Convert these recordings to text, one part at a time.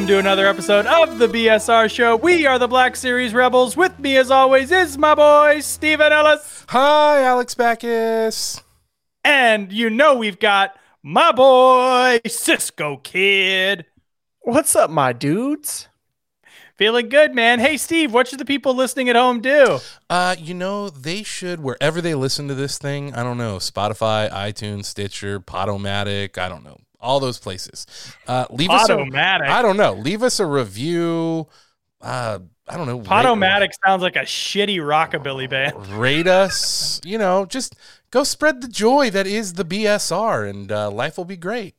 Welcome to another episode of the BSR Show. We are the Black Series Rebels. With me, as always, is my boy, Steven Ellis. Hi, Alex Backus. And you know we've got my boy, Cisco Kid. What's up, my dudes? Feeling good, man. Hey, Steve, what should the people listening at home do? Uh, you know, they should wherever they listen to this thing. I don't know, Spotify, iTunes, Stitcher, Podomatic. I don't know, all those places. Uh, leave us. A. I don't know. Leave us a review. Uh, I don't know. Podomatic sounds like a shitty rockabilly band. Rate us. You know, just go spread the joy that is the BSR, and uh, life will be great.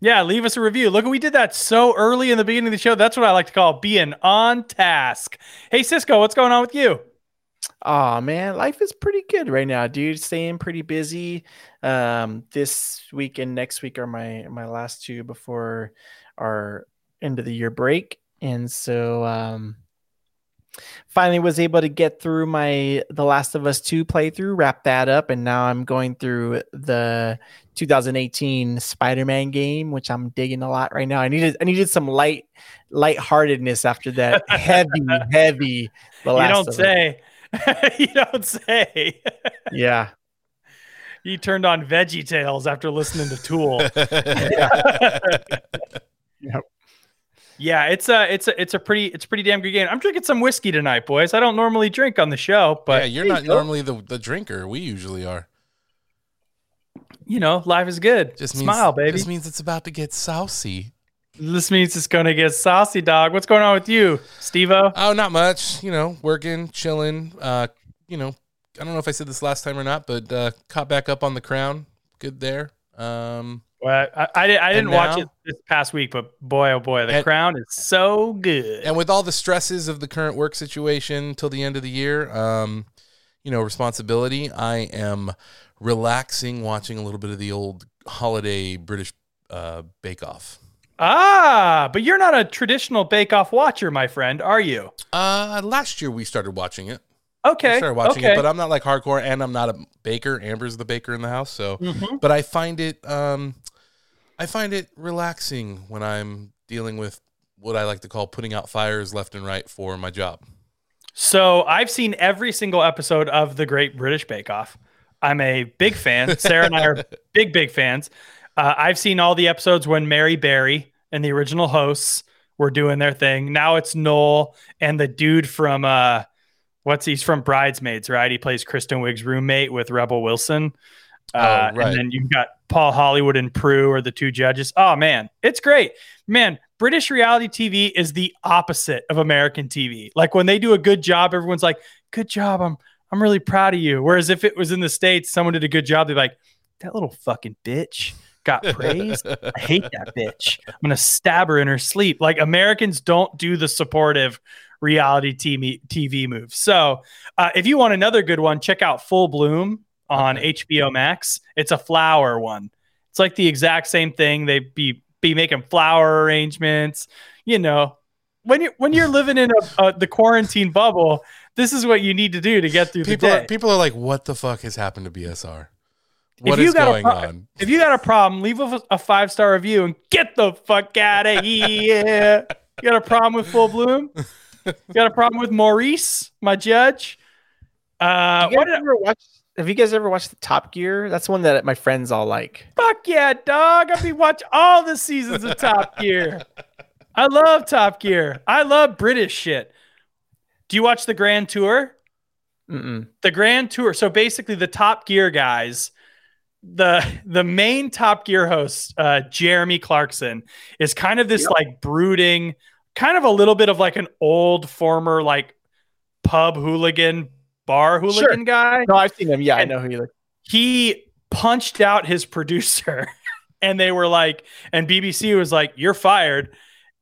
Yeah, leave us a review. Look, we did that so early in the beginning of the show. That's what I like to call being on task. Hey, Cisco, what's going on with you? Aw, man, life is pretty good right now, dude. Staying pretty busy. Um, this week and next week are my my last two before our end of the year break, and so um, finally was able to get through my The Last of Us two playthrough, wrap that up, and now I'm going through the 2018 Spider-Man game, which I'm digging a lot right now. I needed I needed some light lightheartedness after that heavy, heavy. The you don't Us. Say. you don't say. Yeah. He turned on Veggie Tales after listening to Tool. yeah, it's a it's a it's a pretty it's a pretty damn good game. I'm drinking some whiskey tonight, boys. I don't normally drink on the show, but yeah, you're not normally the, the drinker. We usually are. you know, life is good. Just means, smile, baby. Just means it's about to get saucy. This means it's gonna get saucy, dog. What's going on with you, Stevo? Oh, not much. You know, working, chilling. Uh, you know, I don't know if I said this last time or not, but uh, caught back up on the crown. Good there. Um, Well, I, I, I didn't watch it this past week, but boy, oh boy, the And- crown is so good. and with all the stresses of the current work situation till the end of the year, um, you know, responsibility, I am relaxing, watching a little bit of the old holiday British uh, Bake Off. Ah, but you're not a traditional Bake Off watcher, my friend, are you? Uh, last year we started watching it. We Okay, started watching okay. it, but I'm not like hardcore, and I'm not a baker. Amber's the baker in the house, so. Mhm. But I find it, um, I find it relaxing when I'm dealing with what I like to call putting out fires left and right for my job. So I've seen every single episode of the Great British Bake Off. I'm a big fan. Sarah and I are big, big fans. Uh, I've seen all the episodes when Mary Berry and the original hosts were doing their thing. Now it's Noel and the dude from uh, what's he's from Bridesmaids, right? He plays Kristen Wiig's roommate with Rebel Wilson. Uh, Oh, right. And then you've got Paul Hollywood and Prue are the two judges. Oh man, it's great, man. British reality TV is the opposite of American TV. Like when they do a good job, everyone's like, "Good job, I'm I'm really proud of you." Whereas if it was in the states, someone did a good job, they're like, "That little fucking bitch got praise. I hate that bitch. I'm gonna stab her in her sleep." Like Americans don't do the supportive reality TV TV moves. So uh, if you want another good one, check out Full Bloom on HBO Max. It's a flower one. It's like the exact same thing. They be be making flower arrangements. You know, when you when you're living in a, a, the quarantine bubble, this is what you need to do to get through People, the are, day. people are like, "What the fuck has happened to BSR? What you is got a going pro- on?" if you got a problem, leave a, a five star review and get the fuck out of here. You got a problem with Full Bloom? You got a problem with Maurice, my judge? Uh, you what guys did, ever watch, have you guys ever watched the Top Gear? That's one that my friends all like. Fuck yeah, dog. I've been watching all the seasons of Top Gear. I love Top Gear. I love British shit. Do you watch the Grand Tour? Mm-mm. The Grand Tour. So basically, the Top Gear guys, the the main Top Gear host, uh, Jeremy Clarkson, is kind of this Yep. like brooding, kind of a little bit of like an old former like pub hooligan, bar hooligan guy No, I've seen him. Yeah, I know who you look. he punched out his producer and they were like and bbc was like you're fired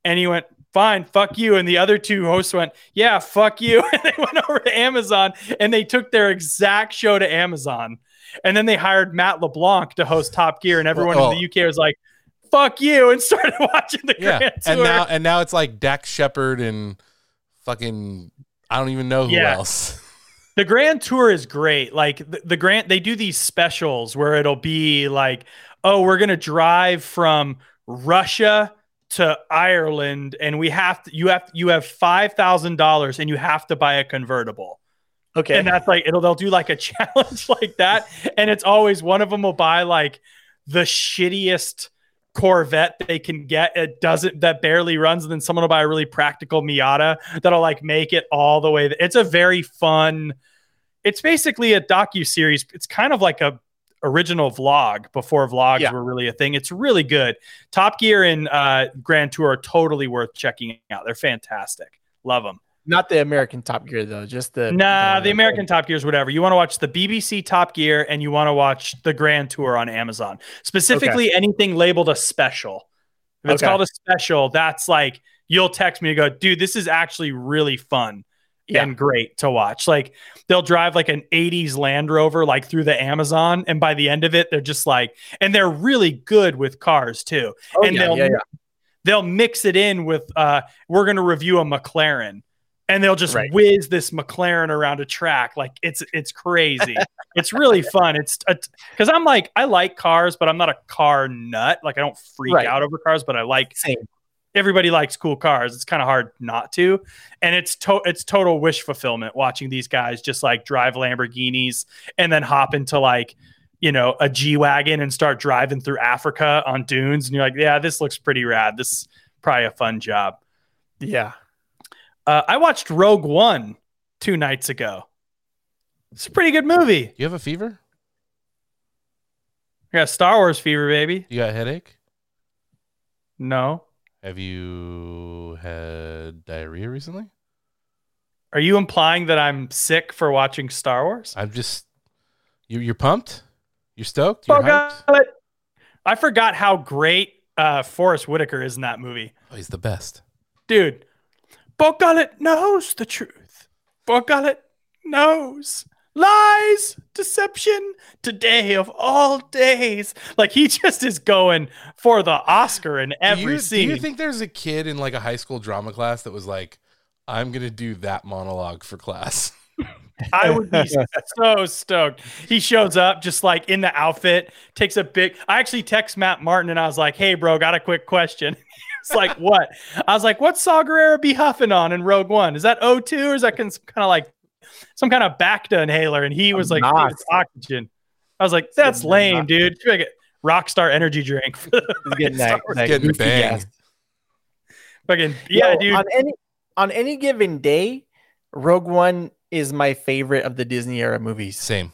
and he went fine fuck you and the other two hosts went yeah fuck you and they went over to amazon and they took their exact show to amazon and then they hired matt leblanc to host top gear and everyone in the oh. uk was like fuck you and started watching the Yeah, grand tour and now and now it's like Dax Shepard and fucking I don't even know who Yeah. else. The Grand Tour is great. Like the, the Grand, they do these specials where it'll be like, oh, we're gonna drive from Russia to Ireland, and we have to. You have you have five thousand dollars, and you have to buy a convertible. Okay. And that's like it'll they'll do like a challenge like that, and it's always one of them will buy like the shittiest Corvette they can get. It doesn't that barely runs, and then someone will buy a really practical Miata that'll like make it all the way. It's a very fun. It's basically a docu series. It's kind of like a original vlog before vlogs Yeah. were really a thing. It's really good. Top Gear and uh, Grand Tour are totally worth checking out. They're fantastic. Love them. Not the American Top Gear though, just the Nah, the American Top Gear is whatever. You want to watch the BBC Top Gear and you want to watch the Grand Tour on Amazon. Specifically, anything labeled a special. If it's Okay. called a special, that's like you'll text me and go, dude, this is actually really fun Yeah. and great to watch. Like they'll drive like an 80s Land Rover like through the Amazon, and by the end of it, they're just like, and they're really good with cars too. Oh, and yeah, they'll yeah, yeah. they'll mix it in with uh we're going to review a McLaren and they'll just Right. whiz this McLaren around a track like it's it's crazy. it's really fun. It's cuz I'm like I like cars but I'm not a car nut. Like I don't freak Right. out over cars but I like Same. everybody likes cool cars. It's kind of hard not to. And it's to- it's total wish fulfillment watching these guys just like drive Lamborghinis and then hop into like you know a G wagon and start driving through Africa on dunes. And you're like, yeah, this looks pretty rad. This is probably a fun job. Yeah. Uh, I watched Rogue One two nights ago. It's a pretty good movie. You have a fever? I got Star Wars fever, baby. You got a headache? No. Have you had diarrhea recently? Are you implying that I'm sick for watching Star Wars? I'm just you you're pumped? You're stoked? You're hyped? I forgot how great uh, Forest Whitaker is in that movie. Oh, he's the best. Dude, Bor Gullet knows the truth. Bor Gullet knows. Lies, deception, today of all days. Like he just is going for the Oscar in every do you, scene. Do you think there's a kid in like a high school drama class that was like, I'm gonna do that monologue for class? I would be so stoked. He shows up just like in the outfit, takes a big. I actually text Matt Martin and I was like, "Hey, bro, got a quick question." It's like, "What?" I was like, "What's Saw Gerrera be huffing on in Rogue One? Is that O2 or is that kind of like some kind of Bacta inhaler?" And he was like, Not. "Dude, "It's oxygen." I was like, "That's Said lame, not. dude. Should I get Rockstar energy drink for the He's getting Star that, that Getting banged. fucking yeah, Yo, dude." On any on any given day, Rogue One is my favorite of the Disney era movies. Same.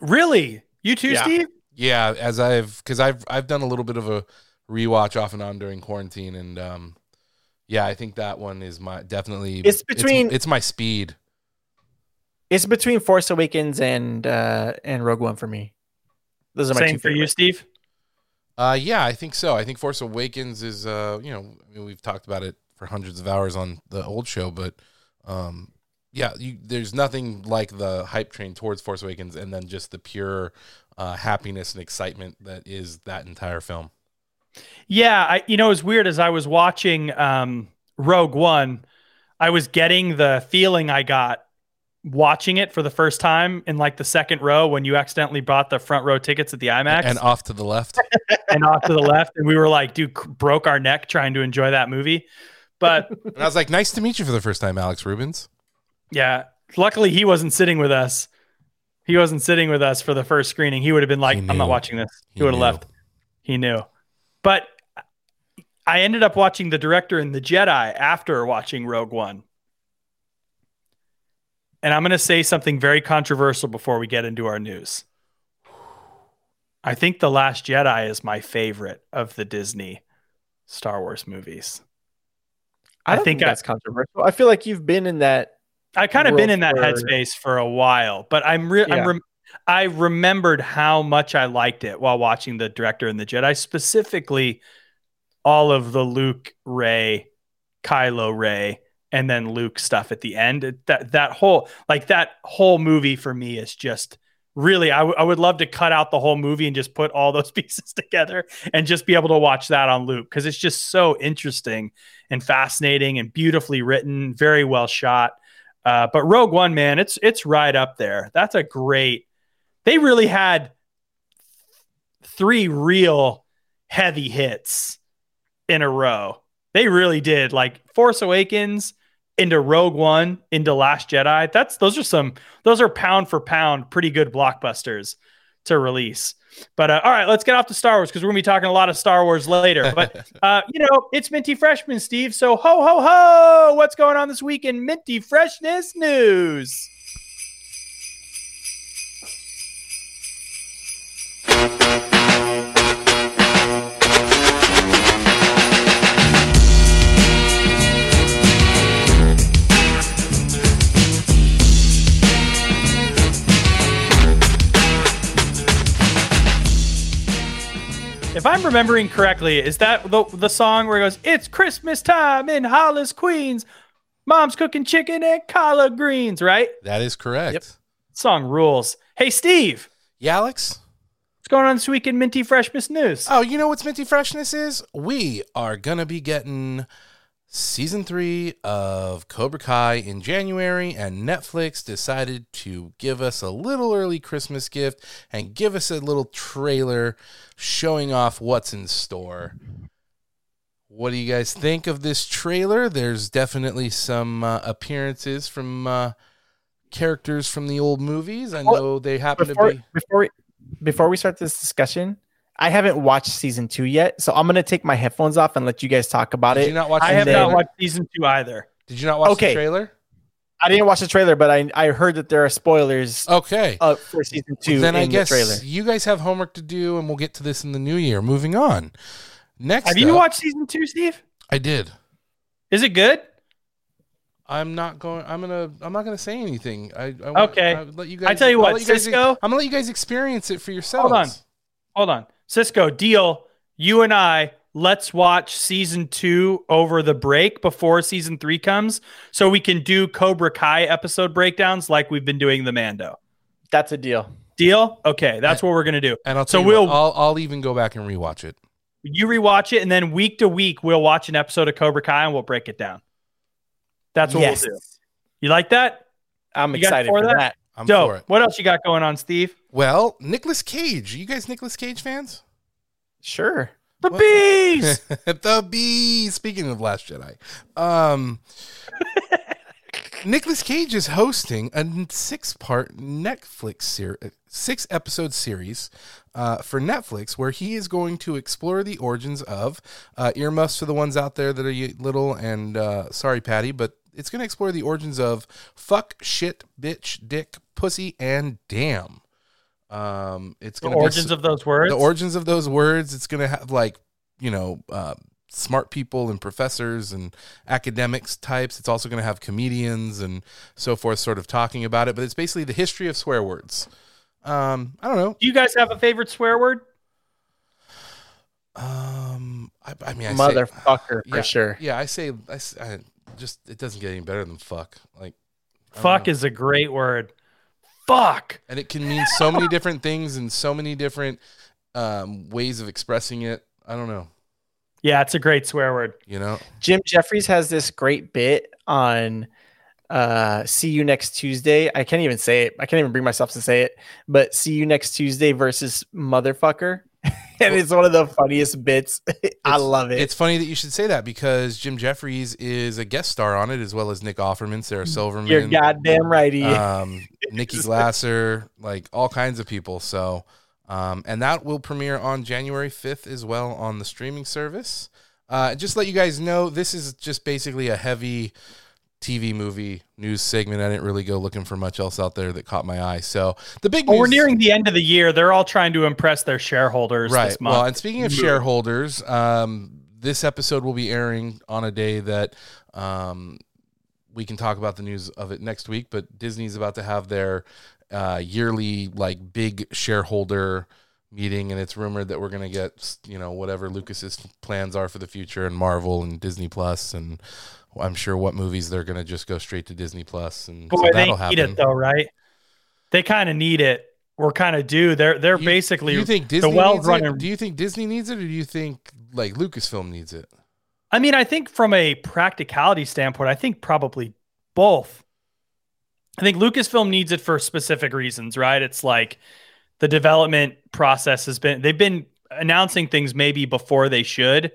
really, you too, Yeah. Steve? Yeah, as I've because I've I've done a little bit of a rewatch off and on during quarantine, and um, yeah, I think that one is my definitely. It's between- it's, my speed. It's between Force Awakens and uh and Rogue One for me. Those are my Same two for you. Steve. Uh, yeah, I think so. I think Force Awakens is uh, you know, I mean, we've talked about it for hundreds of hours on the old show, but um, yeah, you, there's nothing like the hype train towards Force Awakens, and then just the pure uh, happiness and excitement that is that entire film. Yeah, I you know it was weird as I was watching um Rogue One, I was getting the feeling I got watching it for the first time in like the second row when you accidentally bought the front row tickets at the IMAX And and, off to the left, and off to the left and we were like dude broke our neck trying to enjoy that movie. But and I was like, "Nice to meet you for the first time, Alex Rubens." yeah, luckily he wasn't sitting with us. He wasn't sitting with us for the first screening. He would have been like, "I'm not watching this." He, He would have left. He knew. But I ended up watching the director and the Jedi after watching Rogue One. And I'm going to say something very controversial before we get into our news. I think The Last Jedi is my favorite of the Disney Star Wars movies. I, I think think, I- that's controversial. I feel like you've been in that. I've kind of been in that headspace for a while, but I'm re- I'm Yeah. I remembered how much I liked it while watching the director and the Jedi, specifically all of the Luke, Rey, Kylo Ray, and then Luke stuff at the end. That that whole like that whole movie for me is just really I, w- I would love to cut out the whole movie and just put all those pieces together and just be able to watch that on loop because it's just so interesting and fascinating and beautifully written, very well shot. Uh, but Rogue One, man, it's it's right up there. That's a great. They really had three real heavy hits in a row. They really did. Like Force Awakens into Rogue One into Last Jedi. That's those are some those are pound for pound pretty good blockbusters to release. But uh, all right, let's get off to Star Wars because we're gonna be talking a lot of Star Wars later. But uh, you know, it's Minty Freshman, Steve. So ho ho ho! What's going on this week in Minty Freshness news? If I'm remembering correctly, is that the, the song where it goes, It's Christmas time in Hollis, Queens. Mom's cooking chicken and collard greens, right? That is correct. Yep. Song rules. Hey, Steve, Yeah, Alex. what's going on this week in Minty Freshness news? Oh, you know what's minty freshness is? We are gonna be getting season three of Cobra Kai in January, and Netflix decided to give us a little early Christmas gift and give us a little trailer showing off what's in store. What do you guys think of this trailer? There's definitely some uh, appearances from uh, characters from the old movies. I know they happen Before to be. before we before we start this discussion, I haven't watched season two yet, so I'm gonna take my headphones off and let you guys talk about Did it. you not watch? I have then- not watched season two either. Did you not watch Okay. the trailer? I didn't watch the trailer, but I I heard that there are spoilers Okay. uh, for season two then in I guess the trailer. you guys have homework to do, and we'll get to this in the new year. Moving on. Next, Have you watched season two, Steve? I did. Is it good? I'm not going. I'm gonna. I'm not gonna say anything. I, I Okay. I let you guys. I tell you I'll what, let you guys- Cisco- I'm gonna let you guys experience it for yourselves. Hold on. Hold on. Cisco, deal. You and I, let's watch season two over the break before season three comes so we can do Cobra Kai episode breakdowns like we've been doing the Mando. That's a deal. Deal? Okay, that's what we're going to do. And I'll So tell you what, we'll- I'll. I'll even go back and rewatch it. You rewatch it, and then week to week, we'll watch an episode of Cobra Kai and we'll break it down. That's what yes, we'll do. You like that? I'm You excited for for that? that. I'm for it. What else you got going on, Steve? Well, Nicolas Cage. You guys, Nicolas Cage fans? Sure. The What? bees. the bee. Speaking of Last Jedi, um, Nicolas Cage is hosting a six-part Netflix series, six-episode series uh, for Netflix, where he is going to explore the origins of uh, earmuffs for the ones out there that are little. And uh, sorry, Patty, but it's going to explore the origins of fuck, shit, bitch, dick, pussy, and damn. Um, it's the going to origins be, of those words. the origins of those words. It's going to have like you know uh, smart people and professors and academics types. It's also going to have comedians and so forth, sort of talking about it. But it's basically the history of swear words. Um, I don't know. do you guys have a favorite swear word? Um, I, I mean, I say- Motherfucker yeah, for sure. Yeah, I say I, s- I just it doesn't get any better than fuck. Like Fuck know. is a great word. Fuck. and it can mean so many different things and so many different um, ways of expressing it. I don't know. Yeah, it's a great swear word. You know. Jim Jefferies has this great bit on uh see you next Tuesday. I can't even say it. I can't even bring myself to say it, but see you next Tuesday versus motherfucker. and it's one of the funniest bits. I love it. It's funny that you should say that because Jim Jefferies is a guest star on it, as well as Nick Offerman, Sarah Silverman, You're goddamn right. um, Nikki Glaser, like all kinds of people. So, um, and that will premiere on January 5th as well on the streaming service. Uh, just let you guys know, this is just basically a heavy TV movie news segment. I didn't really go looking for much else out there that caught my eye. So the big Well, news, we're nearing the end of the year. They're all trying to impress their shareholders right. this month. Well, and speaking of shareholders, um, this episode will be airing on a day that um, we can talk about the news of it next week. But Disney's about to have their uh, yearly like big shareholder meeting, and it's rumored that we're going to get you know whatever Lucas's plans are for the future, and Marvel and Disney Plus, and I'm sure what movies they're going to just go straight to Disney Plus, and Boy, so they that'll need happen. it though, right? They kind of need it, We're kind of do. They're they're You- basically. Do you think Disney well needs running- it? Do you think Disney needs it, or do you think like Lucasfilm needs it? I mean, I think from a practicality standpoint, I think probably both. I think Lucasfilm needs it for specific reasons, right? It's like the development process has been they've been announcing things maybe before they should,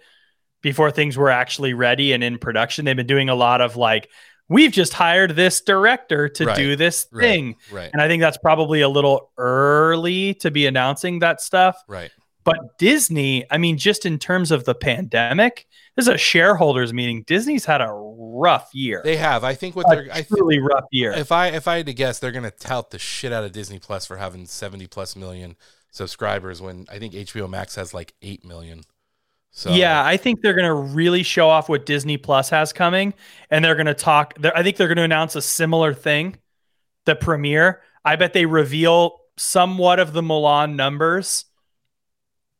before things were actually ready and in production. They've been doing a lot of like, we've just hired this director to Right, do this thing. Right. And I think that's probably a little early to be announcing that stuff. Right. But Disney, I mean, just in terms of the pandemic, this is a shareholders meeting. Disney's had a rough year. They have. I think what a they're. I truly rough year. if I if I had to guess, they're gonna tout the shit out of Disney Plus for having seventy plus million subscribers when I think HBO Max has like eight million. So Yeah, I think they're going to really show off what Disney Plus has coming, and they're going to talk. I think they're going to announce a similar thing, the premiere. I bet they reveal somewhat of the Mulan numbers,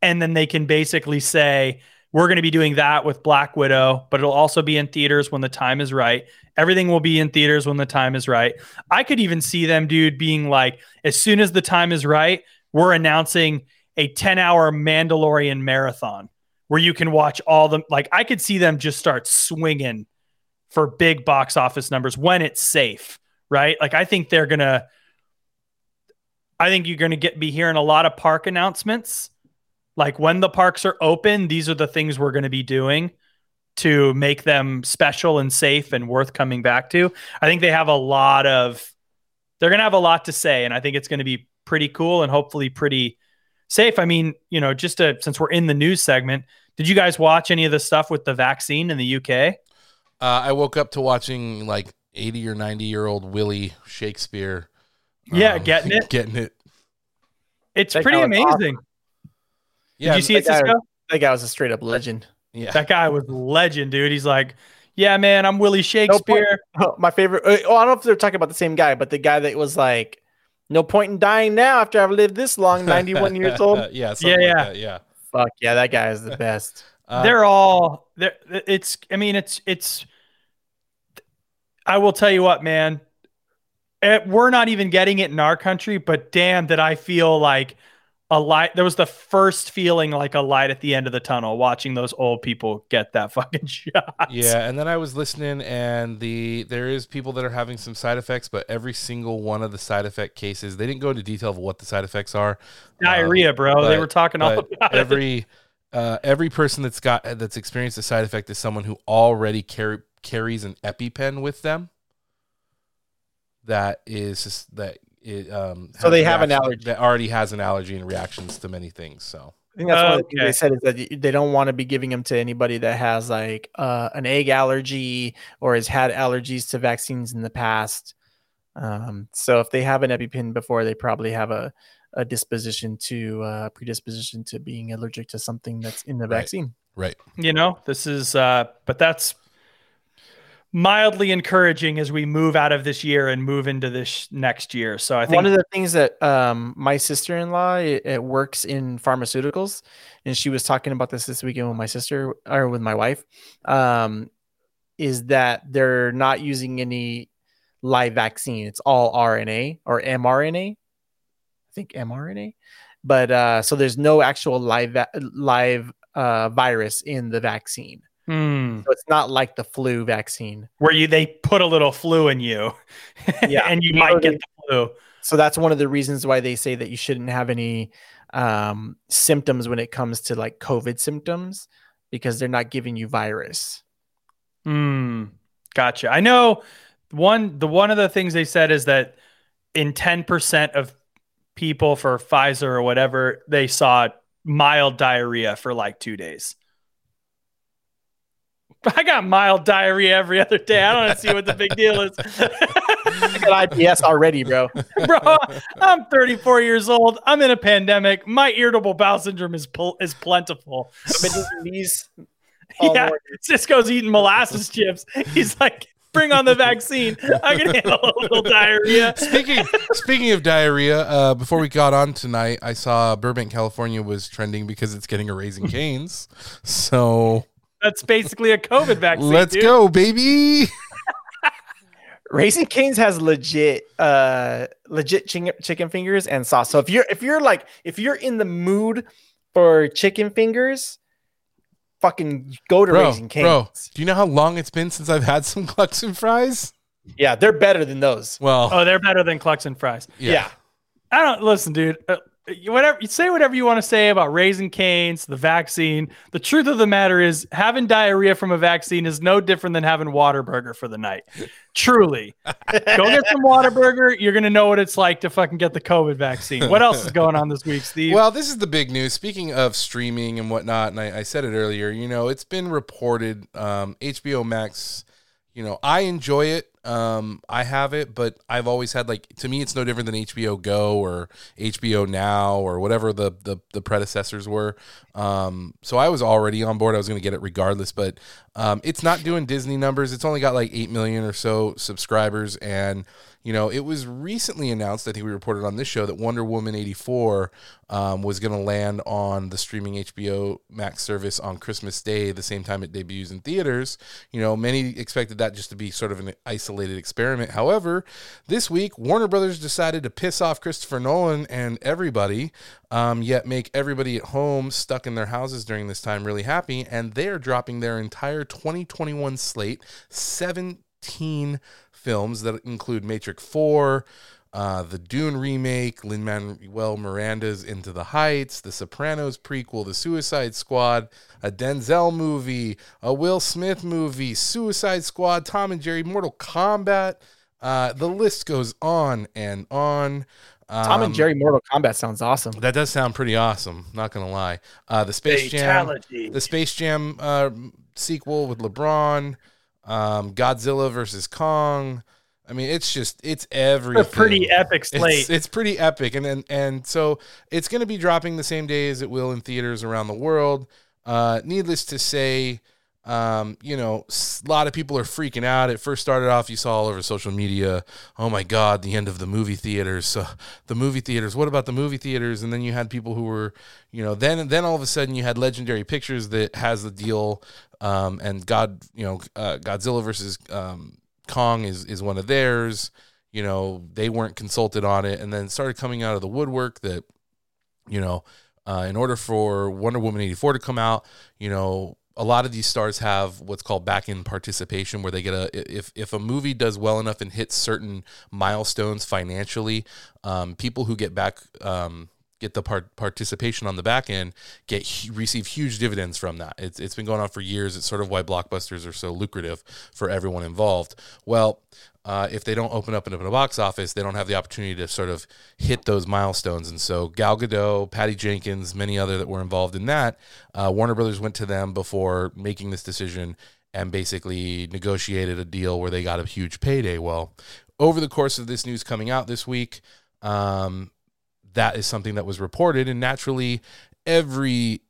and then they can basically say we're going to be doing that with Black Widow, but it'll also be in theaters when the time is right. Everything will be in theaters when the time is right. I could even see them, dude, being like, as soon as the time is right, we're announcing a 10 hour Mandalorian marathon where you can watch all the like I could see them just start swinging for big box office numbers when it's safe, right? Like I think they're going to I think you're going to get be hearing a lot of park announcements. Like when the parks are open, these are the things we're going to be doing to make them special and safe and worth coming back to. I think they have a lot of they're going to have a lot to say and I think it's going to be pretty cool and hopefully pretty safe. I mean, you know, just to, since we're in the news segment, did you guys watch any of the stuff with the vaccine in the UK? Uh, I woke up to watching like eighty or ninety year old Willie Shakespeare. Yeah, getting it. Getting it. It's That pretty guy was awesome. amazing. Yeah. did you see it, that guy- Cisco? That guy was a straight up legend. Yeah. That guy was legend, dude. He's like, yeah, man, I'm Willie Shakespeare. Oh, my favorite. uh, Oh, I don't know if they're talking about the same guy, but the guy that was like, "No point in dying now after I've lived this long, 91 years old." yeah. something Yeah, like yeah. that, yeah. Fuck yeah, that guy is the best. Uh, they're all they're, it's i mean it's it's i will tell you what man it, we're not even getting it in our country but damn did i feel like a light there was the first feeling like a light at the end of the tunnel watching those old people get that fucking shot Yeah, and then I was listening, and the there is people that are having some side effects, but every single one of the side effect cases, they didn't go into detail of what the side effects are. diarrhea bro they were talking all But about it every uh, every person that's got that's experienced a side effect is someone who already carry, carries an EpiPen with them. That is just that it. Um, So they have an allergy. That already has an allergy and reactions to many things. So I think that's one of the things Okay. they said is that they don't want to be giving them to anybody that has like uh, an egg allergy or has had allergies to vaccines in the past. Um, so if they have an EpiPen before, they probably have a, a disposition to uh, predisposition to being allergic to something that's in the Right. vaccine. right, you know this is uh but that's mildly encouraging as we move out of this year and move into this next year so i think One of the things that um, my sister in law it, works in pharmaceuticals, and she was talking about this this weekend with my sister or with my wife, um, is that they're not using any live vaccine. It's all RNA or mRNA. I think mRNA, but uh, so there's no actual live live uh, virus in the vaccine. Hmm. So it's not like the flu vaccine. where you they put a little flu in you Yeah. and you might get they- the flu so that's one of the reasons why they say that you shouldn't have any um, symptoms when it comes to like COVID symptoms because they're not giving you virus. Hmm. gotcha i know one the one of the things they said is that in 10% of people for pfizer or whatever they saw mild diarrhea for like two days I got mild diarrhea every other day. I don't see what the big deal is. I got IBS already, bro. Bro, I'm 34 years old. I'm in a pandemic. My irritable bowel syndrome is pl- is plentiful. I've been eating these Yeah. Cisco's eating molasses chips. He's like, bring on the vaccine. I can handle a little diarrhea. speaking speaking of diarrhea, uh, before we got on tonight, I saw Burbank, California was trending because it's getting a Raising Cane's. So That's basically a COVID vaccine. let's dude. go, baby. Raising Cane's has legit, uh, legit chicken chicken fingers and sauce. So if you're if you're like if you're in the mood for chicken fingers, fucking go to Bro, Raising Cane's. bro, do you know how long it's been since I've had some Clucks and fries? Yeah, they're better than those. Well, Oh, they're better than Clucks and fries. yeah. yeah. I don't listen, dude. Whatever you say whatever you want to say about raising canes the vaccine the truth of the matter is having diarrhea from a vaccine is no different than having Whataburger for the night truly go get some Whataburger you're gonna know what it's like to fucking get the covid vaccine what else is going on this week steve Well, this is the big news. Speaking of streaming and whatnot, and I, I said it earlier, you know, it's been reported um, HBO Max, you know, I enjoy it. Um, I have it, but I've always had like to me, it's no different than HBO Go or HBO Now or whatever the the, the predecessors were. Um, so I was already on board. I was going to get it regardless, but um, it's not doing Disney numbers. It's only got like eight million or so subscribers, and you know, it was recently announced. I think we reported on this show that Wonder Woman eighty four um, was going to land on the streaming HBO Max service on Christmas Day, the same time it debuts in theaters. You know, many expected that just to be sort of an isolated experiment. However, this week Warner Brothers decided to piss off Christopher Nolan and everybody, um, yet make everybody at home stuck in their houses during this time really happy, and they are dropping their entire 2021 slate, 17 films that include Matrix 4, uh, the Dune remake, Lin Manuel Miranda's Into the Heights, the Sopranos prequel, the Suicide Squad, a Denzel movie, a Will Smith movie, Suicide Squad, Tom and Jerry, Mortal Kombat. Uh, the list goes on and on. Tom and Um, Jerry Mortal Kombat sounds awesome. That does sound pretty awesome. Not gonna lie. Uh, the Space Jam, the Space Jam uh, sequel with LeBron, um, Godzilla versus Kong. I mean, it's just it's everything. a pretty epic slate It's, it's pretty epic, and and and so it's going to be dropping the same day as it will in theaters around the world. Uh, needless to say, um, you know, a lot of people are freaking out. It first started off, you saw all over social media, oh my God, the end of the movie theaters. So the movie theaters, what about the movie theaters? And then you had people who were, you know, then then all of a sudden you had Legendary Pictures that has the deal, um, and God, you know, uh, Godzilla versus um, Kong is is one of theirs. You know, they weren't consulted on it, and then started coming out of the woodwork that, you know, uh, in order for Wonder Woman eighty four to come out, you know, a lot of these stars have what's called back end participation, where they get a if if a movie does well enough and hits certain milestones financially, um, people who get back. Um, get the part- participation on the back end get receive huge dividends from that. It's, it's been going on for years. It's sort of why blockbusters are so lucrative for everyone involved. Well uh, if they don't open up into a box office they don't have the opportunity to sort of hit those milestones. And so gal gadot patty jenkins many other that were involved in that uh, warner brothers went to them before making this decision and basically negotiated a deal where they got a huge payday. Well over the course of this news coming out this week um, that is something that was reported and naturally every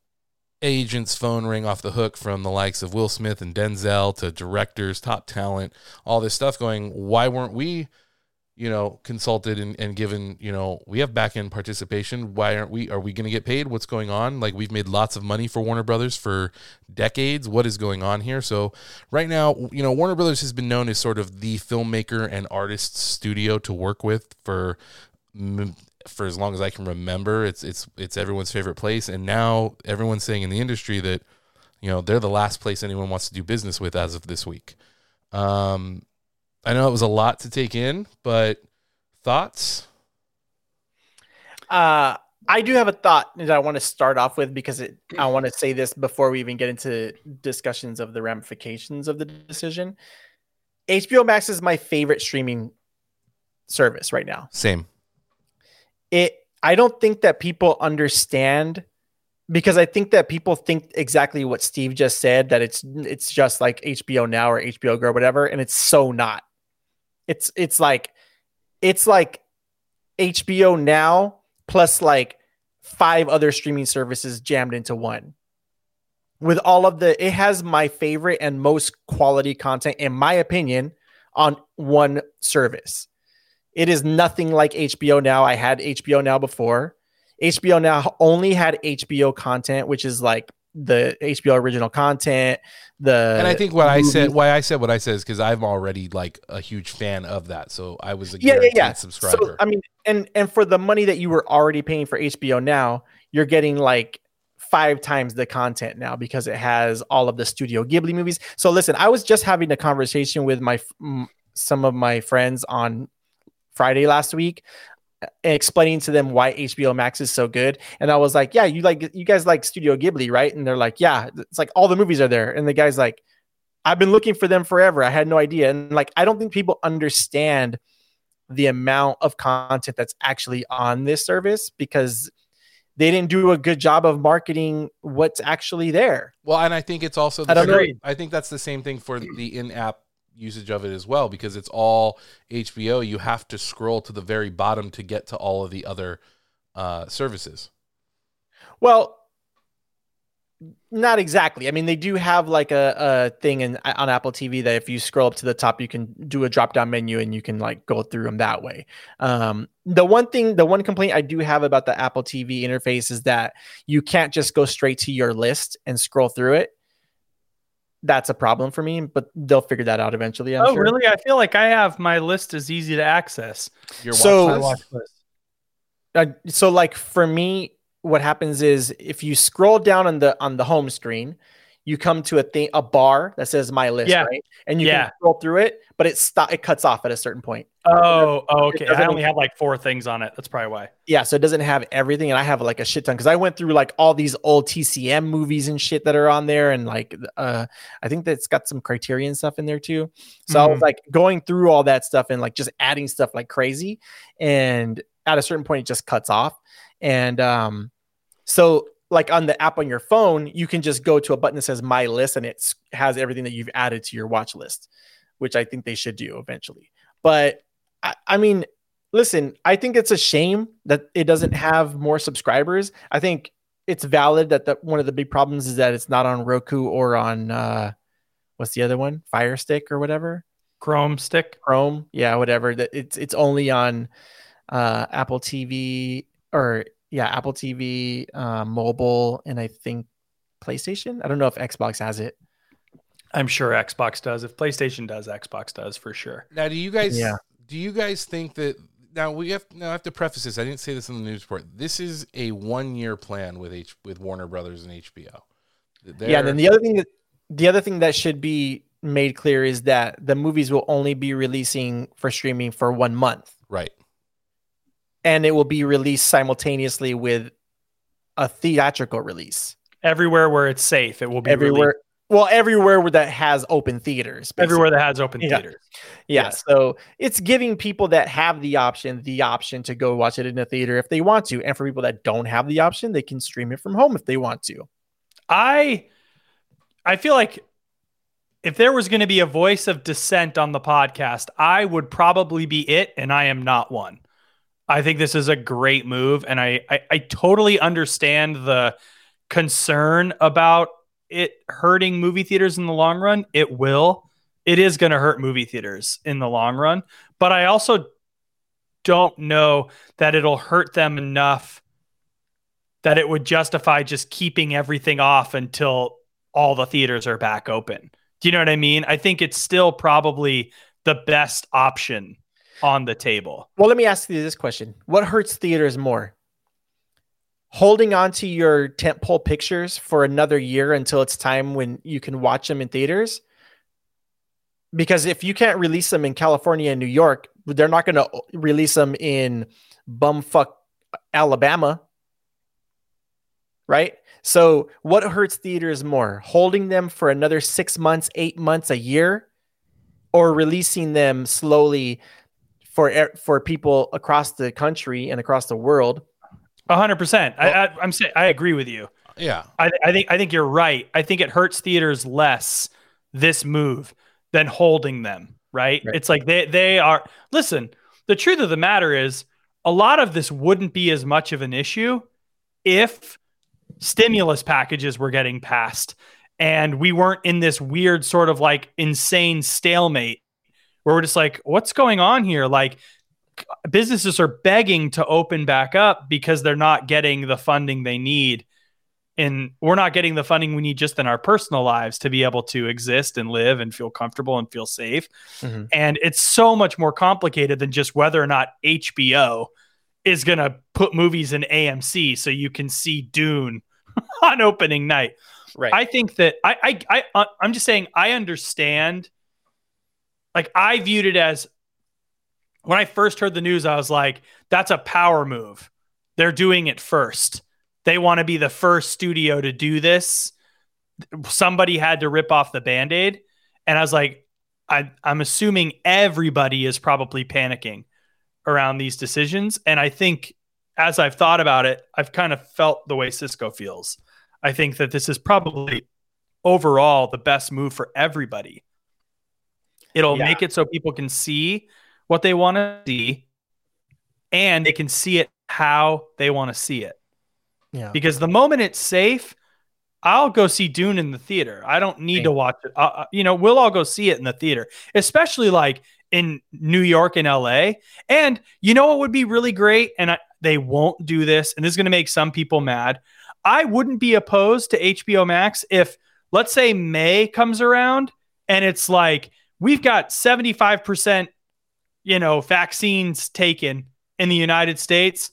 agent's phone rang off the hook from the likes of Will Smith and Denzel to directors, top talent, all this stuff going, why weren't we, you know, consulted and, and given, you know, we have back end participation. Why aren't we, are we going to get paid? What's going on? Like we've made lots of money for Warner Brothers for decades. What is going on here? So right now, you know, Warner Brothers has been known as sort of the filmmaker and artist studio to work with for for as long as I can remember. It's it's it's everyone's favorite place, and now everyone's saying in the industry that you know they're the last place anyone wants to do business with as of this week. Um, I know it was a lot to take in, but thoughts? Uh, I do have a thought that I want to start off with because it, I want to say this before we even get into discussions of the ramifications of the decision. HBO Max is my favorite streaming service right now. Same. It I don't think that people understand because I think that people think exactly what Steve just said that it's it's just like HBO Now or HBO Go or whatever and it's so not. It's it's like it's like HBO Now plus like five other streaming services jammed into one. With all of the it has my favorite and most quality content in my opinion on one service. It is nothing like HBO Now. I had HBO Now before. HBO Now only had HBO content, which is like the HBO original content. The and I think what I said, why I said what I said is because I'm already like a huge fan of that, so I was a yeah, yeah, yeah. subscriber. So I mean, and and for the money that you were already paying for HBO Now, you're getting like five times the content now because it has all of the Studio Ghibli movies. So listen, I was just having a conversation with my some of my friends on Friday last week uh, explaining to them why HBO Max is so good. And I was like, yeah, you like you guys like Studio Ghibli, right? And they're like, yeah, it's like all the movies are there. And the guy's like, I've been looking for them forever. I had no idea. And like, I don't think people understand the amount of content that's actually on this service because they didn't do a good job of marketing what's actually there. Well, and I think it's also I don't the, know. I think that's the same thing for the in-app usage of it as well because it's all HBO. You have to scroll to the very bottom to get to all of the other uh, services. Well, not exactly. I mean, they do have like a, a thing in on Apple TV that if you scroll up to the top, you can do a drop down menu and you can like go through them that way. Um, the one thing, the one complaint I do have about the Apple TV interface is that you can't just go straight to your list and scroll through it. That's a problem for me, but they'll figure that out eventually. I'm oh, sure. really? I feel like I have my list is easy to access. Your So- watch list? list. Uh, so like for me what happens is if you scroll down on the on the home screen you come to a thing a bar that says my list Yeah. right and you Yeah. can scroll through it but it stop it cuts off at a certain point Oh, oh, okay. I only have like four things on it. That's probably why. yeah so it doesn't have everything and i have like a shit ton because i went through like all these old tcm movies and shit that are on there and like uh i think that's got some criterion stuff in there too so i was Mhm. like going through all that stuff and like just adding stuff like crazy and at a certain point it just cuts off and um so like on the app on your phone you can just go to a button that says my list and it has everything that you've added to your watch list which i think they should do eventually. But i, I mean listen i think it's a shame that it doesn't have more subscribers. I think it's valid that the, one of the big problems is that it's not on roku or on uh what's the other one? Fire stick or whatever? Chrome stick. Chrome, yeah, whatever. That it's it's only on uh, Apple TV or yeah, Apple TV, uh, mobile, and I think PlayStation. I don't know if Xbox has it. I'm sure Xbox does. If PlayStation does, Xbox does for sure. Now, do you guys? Yeah. Do you guys think that? Now we have. Now I have to preface this. I didn't say this in the news report. This is a one-year plan with H with Warner Brothers and HBO. yeah, and then the other thing that the other thing that should be made clear is that the movies will only be releasing for streaming for one month, right. And it will be released simultaneously with a theatrical release Everywhere where it's safe, it will be everywhere. released. Well, everywhere where that has open theaters. basically. Everywhere that has open Yeah. theaters. Yeah, Yeah. so it's giving people that have the option the option to go watch it in a theater if they want to, and for people that don't have the option, they can stream it from home if they want to. I I feel like if there was going to be a voice of dissent on the podcast, I would probably be it, and I am not one. I think this is a great move, and I I, I totally understand the concern about it hurting movie theaters in the long run. It will. It is going to hurt movie theaters in the long run, but I also don't know that it'll hurt them enough that it would justify just keeping everything off until all the theaters are back open. Do you know what I mean? I think it's still probably the best option on the table. Well, let me ask you this question: What hurts theaters more? Holding on to your tentpole pictures for another year until it's time when you can watch them in theaters? Because if you can't release them in California and New York, they're not going to release them in bumfuck Alabama, right? So, what hurts theaters more? Holding them for another six months, eight months, a year, or releasing them slowly for for people across the country and across the world? A hundred percent. I, I, I'm saying I agree with you. Yeah. I, I think I think you're right. I think it hurts theaters less this move than holding them. Right? Right. It's like they they are. Listen, the truth of the matter is, a lot of this wouldn't be as much of an issue if stimulus packages were getting passed and we weren't in this weird sort of like insane stalemate where we're just like, what's going on here? Like businesses are begging to open back up because they're not getting the funding they need. And we're not getting the funding we need just in our personal lives to be able to exist and live and feel comfortable and feel safe. Mhm. And it's so much more complicated than just whether or not HBO is going to put movies in AMC so you can see Dune on opening night. Right. I think that I, I, I, uh, I'm just saying I understand. Like I viewed it as when I first heard the news, I was like, that's a power move. They're doing it first. They want to be the first studio to do this. Somebody had to rip off the band aid. And I was like, I, I'm assuming everybody is probably panicking around these decisions. And I think as I've thought about it, I've kind of felt the way Cisco feels. I think that this is probably overall the best move for everybody. It'll yeah. make it so people can see what they want to see and they can see it how they want to see it. Yeah. Because the moment it's safe, I'll go see Dune in the theater. I don't need to watch it. Uh, uh, you know, we'll all go see it in the theater, especially like in New York and LA. And you know what would be really great? And I, they won't do this. And this is going to make some people mad. I wouldn't be opposed to HBO Max if, let's say, May comes around and it's like, we've got 75%, you know, vaccines taken in the United States.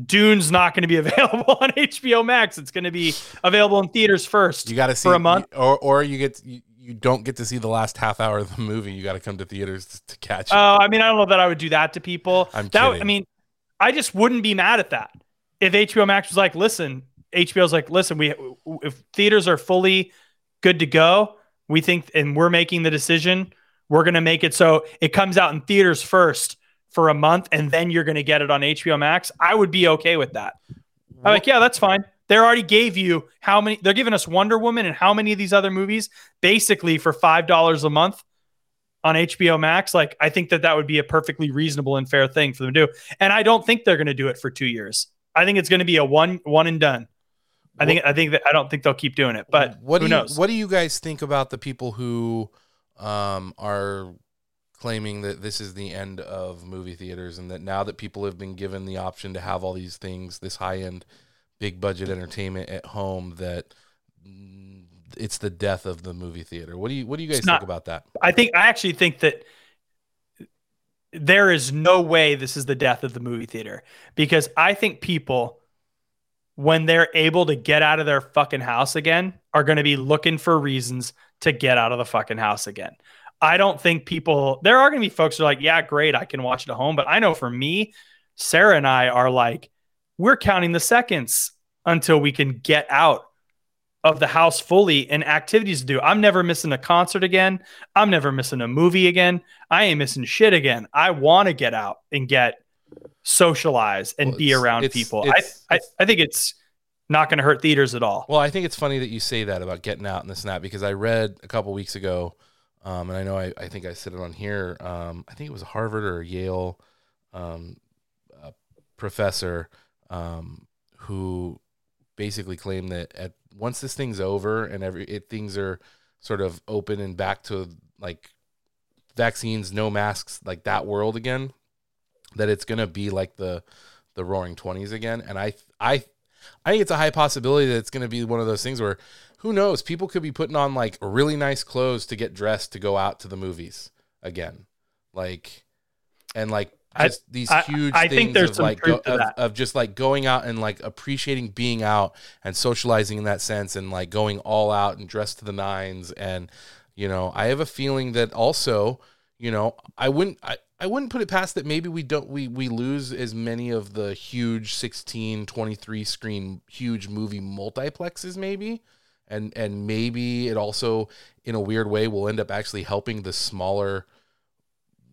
Dune's not going to be available on HBO Max. It's going to be available in theaters first. You got to see for a month, or or you get you, you don't get to see the last half hour of the movie. You got to come to theaters to, catch it. Oh, I mean, I don't know that I would do that to people. I'm that, kidding. I mean, I just wouldn't be mad at that if HBO Max was like, listen, HBO's like, listen, we if theaters are fully good to go, we think, and we're making the decision, we're going to make it so it comes out in theaters first for a month and then you're going to get it on HBO Max, I would be okay with that. I'm like, yeah, that's fine. They already gave you how many? They're giving us Wonder Woman and how many of these other movies basically for five dollars a month on HBO Max. Like, I think that that would be a perfectly reasonable and fair thing for them to do. And I don't think they're going to do it for two years. I think it's going to be a one one and done. I think I think that I don't think they'll keep doing it. But what who do you, knows? What do you guys think about the people who um, are claiming that this is the end of movie theaters and that now that people have been given the option to have all these things, this high end, big budget entertainment at home, that it's the death of the movie theater. What do you What do you guys It's think about that? I think I actually think that there is no way this is the death of the movie theater because I think people when they're able to get out of their fucking house again are going to be looking for reasons to get out of the fucking house again. I don't think people there are going to be folks who are like, "Yeah, great, I can watch it at home," but I know for me, Sarah and I are like we're counting the seconds until we can get out of the house fully and activities to do. I'm never missing a concert again. I'm never missing a movie again. I ain't missing shit again. I want to get out and get socialize and Well, be around it's- people. it's- I, I I think it's not going to hurt theaters at all. Well, I think it's funny that you say that about getting out and this and that because I read a couple weeks ago, um, and I know I, I think I said it on here. Um, I think it was a Harvard or Yale um, uh, professor um, who basically claimed that at once this thing's over and every it, things are sort of open and back to like vaccines, no masks, like that world again, that it's gonna be like the the Roaring Twenties again. And I I I think it's a high possibility that it's going to be one of those things where who knows, people could be putting on like really nice clothes to get dressed to go out to the movies again. Like and like I- just these I- huge I things think there's of like go, of, of just like going out and like appreciating being out and socializing in that sense and like going all out and dressed to the nines and you know, I have a feeling that also, you know, I wouldn't I, I wouldn't put it past that maybe we don't we we lose as many of the huge 16 23 screen huge movie multiplexes maybe and and maybe it also in a weird way will end up actually helping the smaller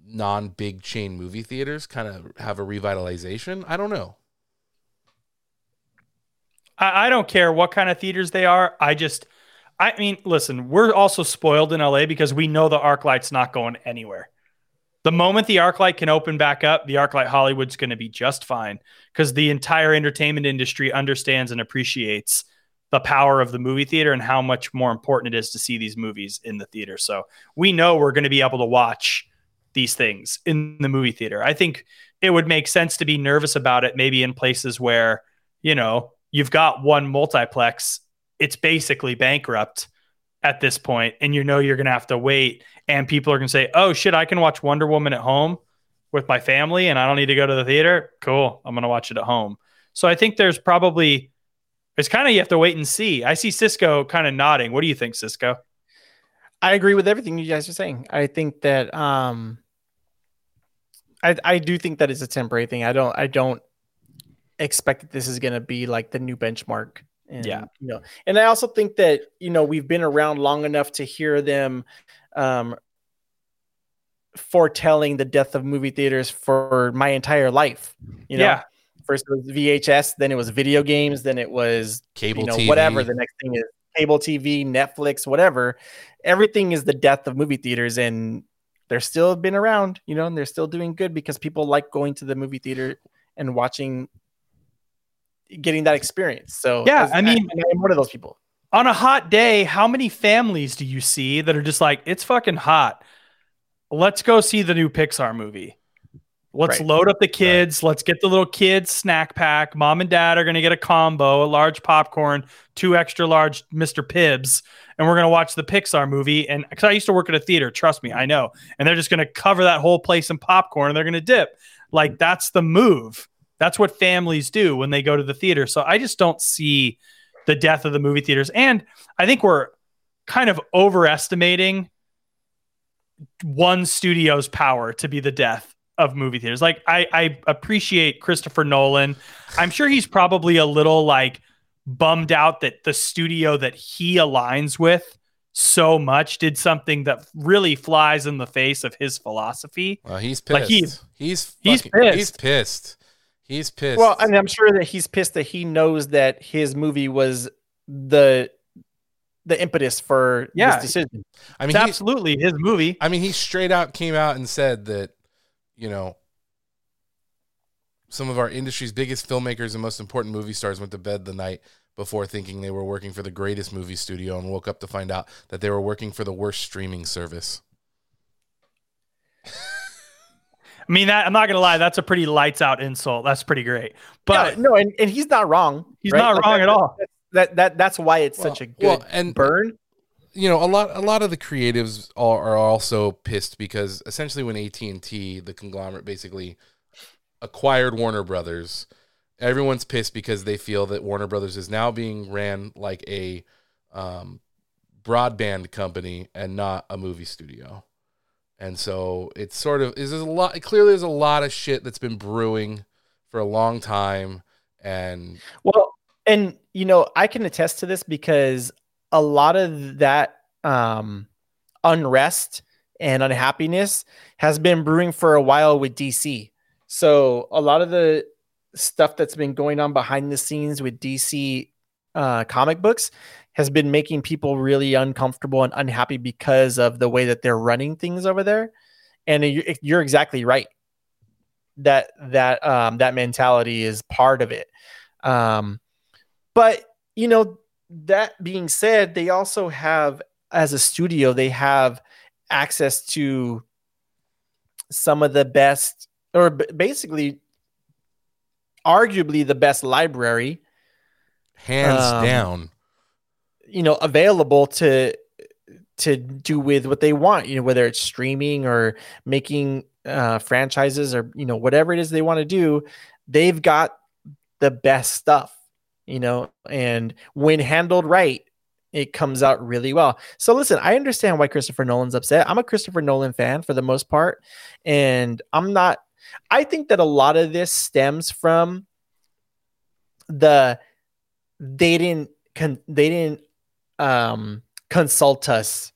non big chain movie theaters kind of have a revitalization i don't know I, I don't care what kind of theaters they are. I just, I mean, listen, we're also spoiled in LA because we know the ArcLight's not going anywhere. The moment the ArcLight can open back up, the ArcLight Hollywood's going to be just fine because the entire entertainment industry understands and appreciates the power of the movie theater and how much more important it is to see these movies in the theater. So we know we're going to be able to watch these things in the movie theater. I think it would make sense to be nervous about it maybe in places where, you know, you've got one multiplex, it's basically bankrupt at this point, and you know you're going to have to wait. And people are going to say, oh shit, I can watch Wonder Woman at home with my family and I don't need to go to the theater. Cool. I'm going to watch it at home. So I think there's probably, it's kind of you have to wait and see. I see Cisco kind of nodding. What do you think, Cisco? I agree with everything you guys are saying. I think that um I I do think that it's a temporary thing. I don't I don't expect that this is going to be like the new benchmark. And, Yeah. you know, and I also think that you know we've been around long enough to hear them um, foretelling the death of movie theaters for my entire life. You know, Yeah. first it was VHS, then it was video games, then it was Cable you know TV. whatever. The next thing is cable TV, Netflix, whatever. Everything is the death of movie theaters, and they're still been around. You know, and they're still doing good because people like going to the movie theater and watching, getting that experience. So Yeah, as- I mean- and I'm one of those people. on a hot day, how many families do you see that are just like, it's fucking hot? Let's go see the new Pixar movie. Let's Right. load up the kids. Let's get the little kids snack pack. Mom and dad are going to get a combo, a large popcorn, two extra large Mr. Pibbs, and we're going to watch the Pixar movie. And because I used to work at a theater, trust me, I know. And they're just going to cover that whole place in popcorn and they're going to dip. Like mm. that's the move. That's what families do when they go to the theater. So I just don't see the death of the movie theaters. And I think we're kind of overestimating one studio's power to be the death of movie theaters. Like I, I appreciate Christopher Nolan. I'm sure he's probably a little like bummed out that the studio that he aligns with so much did something that really flies in the face of his philosophy. Well, he's pissed. Like, he's he's fucking- He's pissed. pissed. He's pissed. Well, and I'm sure that he's pissed that he knows that his movie was the the impetus for Yeah. this decision. I mean, It's he, absolutely his movie. I mean, he straight out came out and said that, you know, some of our industry's biggest filmmakers and most important movie stars went to bed the night before thinking they were working for the greatest movie studio and woke up to find out that they were working for the worst streaming service. I mean, that I'm not gonna lie, that's a pretty lights out insult. That's pretty great. But no, no, and, and he's not wrong. He's right? not Like, wrong that- at all. That that that's why it's Well- such a good well, and- burn. you know a lot a lot of the creatives are, are also pissed because essentially when AT&T the conglomerate basically acquired Warner Brothers everyone's pissed because they feel that Warner Brothers is now being ran like a um, broadband company and not a movie studio and so it's sort of is there's a lot clearly there's a lot of shit that's been brewing for a long time and Well, and you know, I can attest to this because a lot of that um unrest and unhappiness has been brewing for a while with DC. So a lot of the stuff that's been going on behind the scenes with DC uh, comic books has been making people really uncomfortable and unhappy because of the way that they're running things over there. And you- you're exactly right. That that um, that mentality is part of it. Um, but you know, that being said, they also have, as a studio, they have access to some of the best, or basically, arguably the best library, hands Um, down you know, available to to do with what they want. You know, whether it's streaming or making uh, franchises or you know whatever it is they want to do, they've got the best stuff. You know, and when handled right, it comes out really well. So listen, I understand why Christopher Nolan's upset. I'm a Christopher Nolan fan for the most part, and I'm not. I think that a lot of this stems from the they didn't con- they didn't um consult us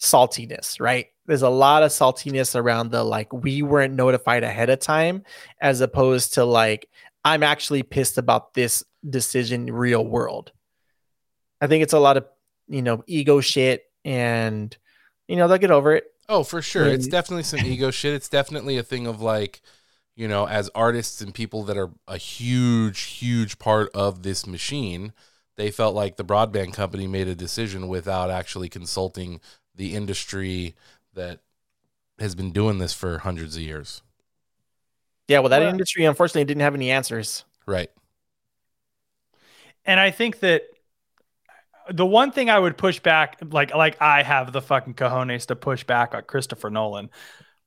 saltiness, right? There's a lot of saltiness around the like we weren't notified ahead of time as opposed to like I'm actually pissed about this decision real world. I think it's a lot of, you know, ego shit and you know, they'll get over it. Oh, for sure. It's definitely some ego shit. It's definitely a thing of like, you know, as artists and people that are a huge, huge part of this machine, they felt like the broadband company made a decision without actually consulting the industry that has been doing this for hundreds of years. Yeah, well that Well- industry unfortunately didn't have any answers. Right. and I think that the one thing I would push back, like like I have the fucking cojones to push back on Christopher Nolan.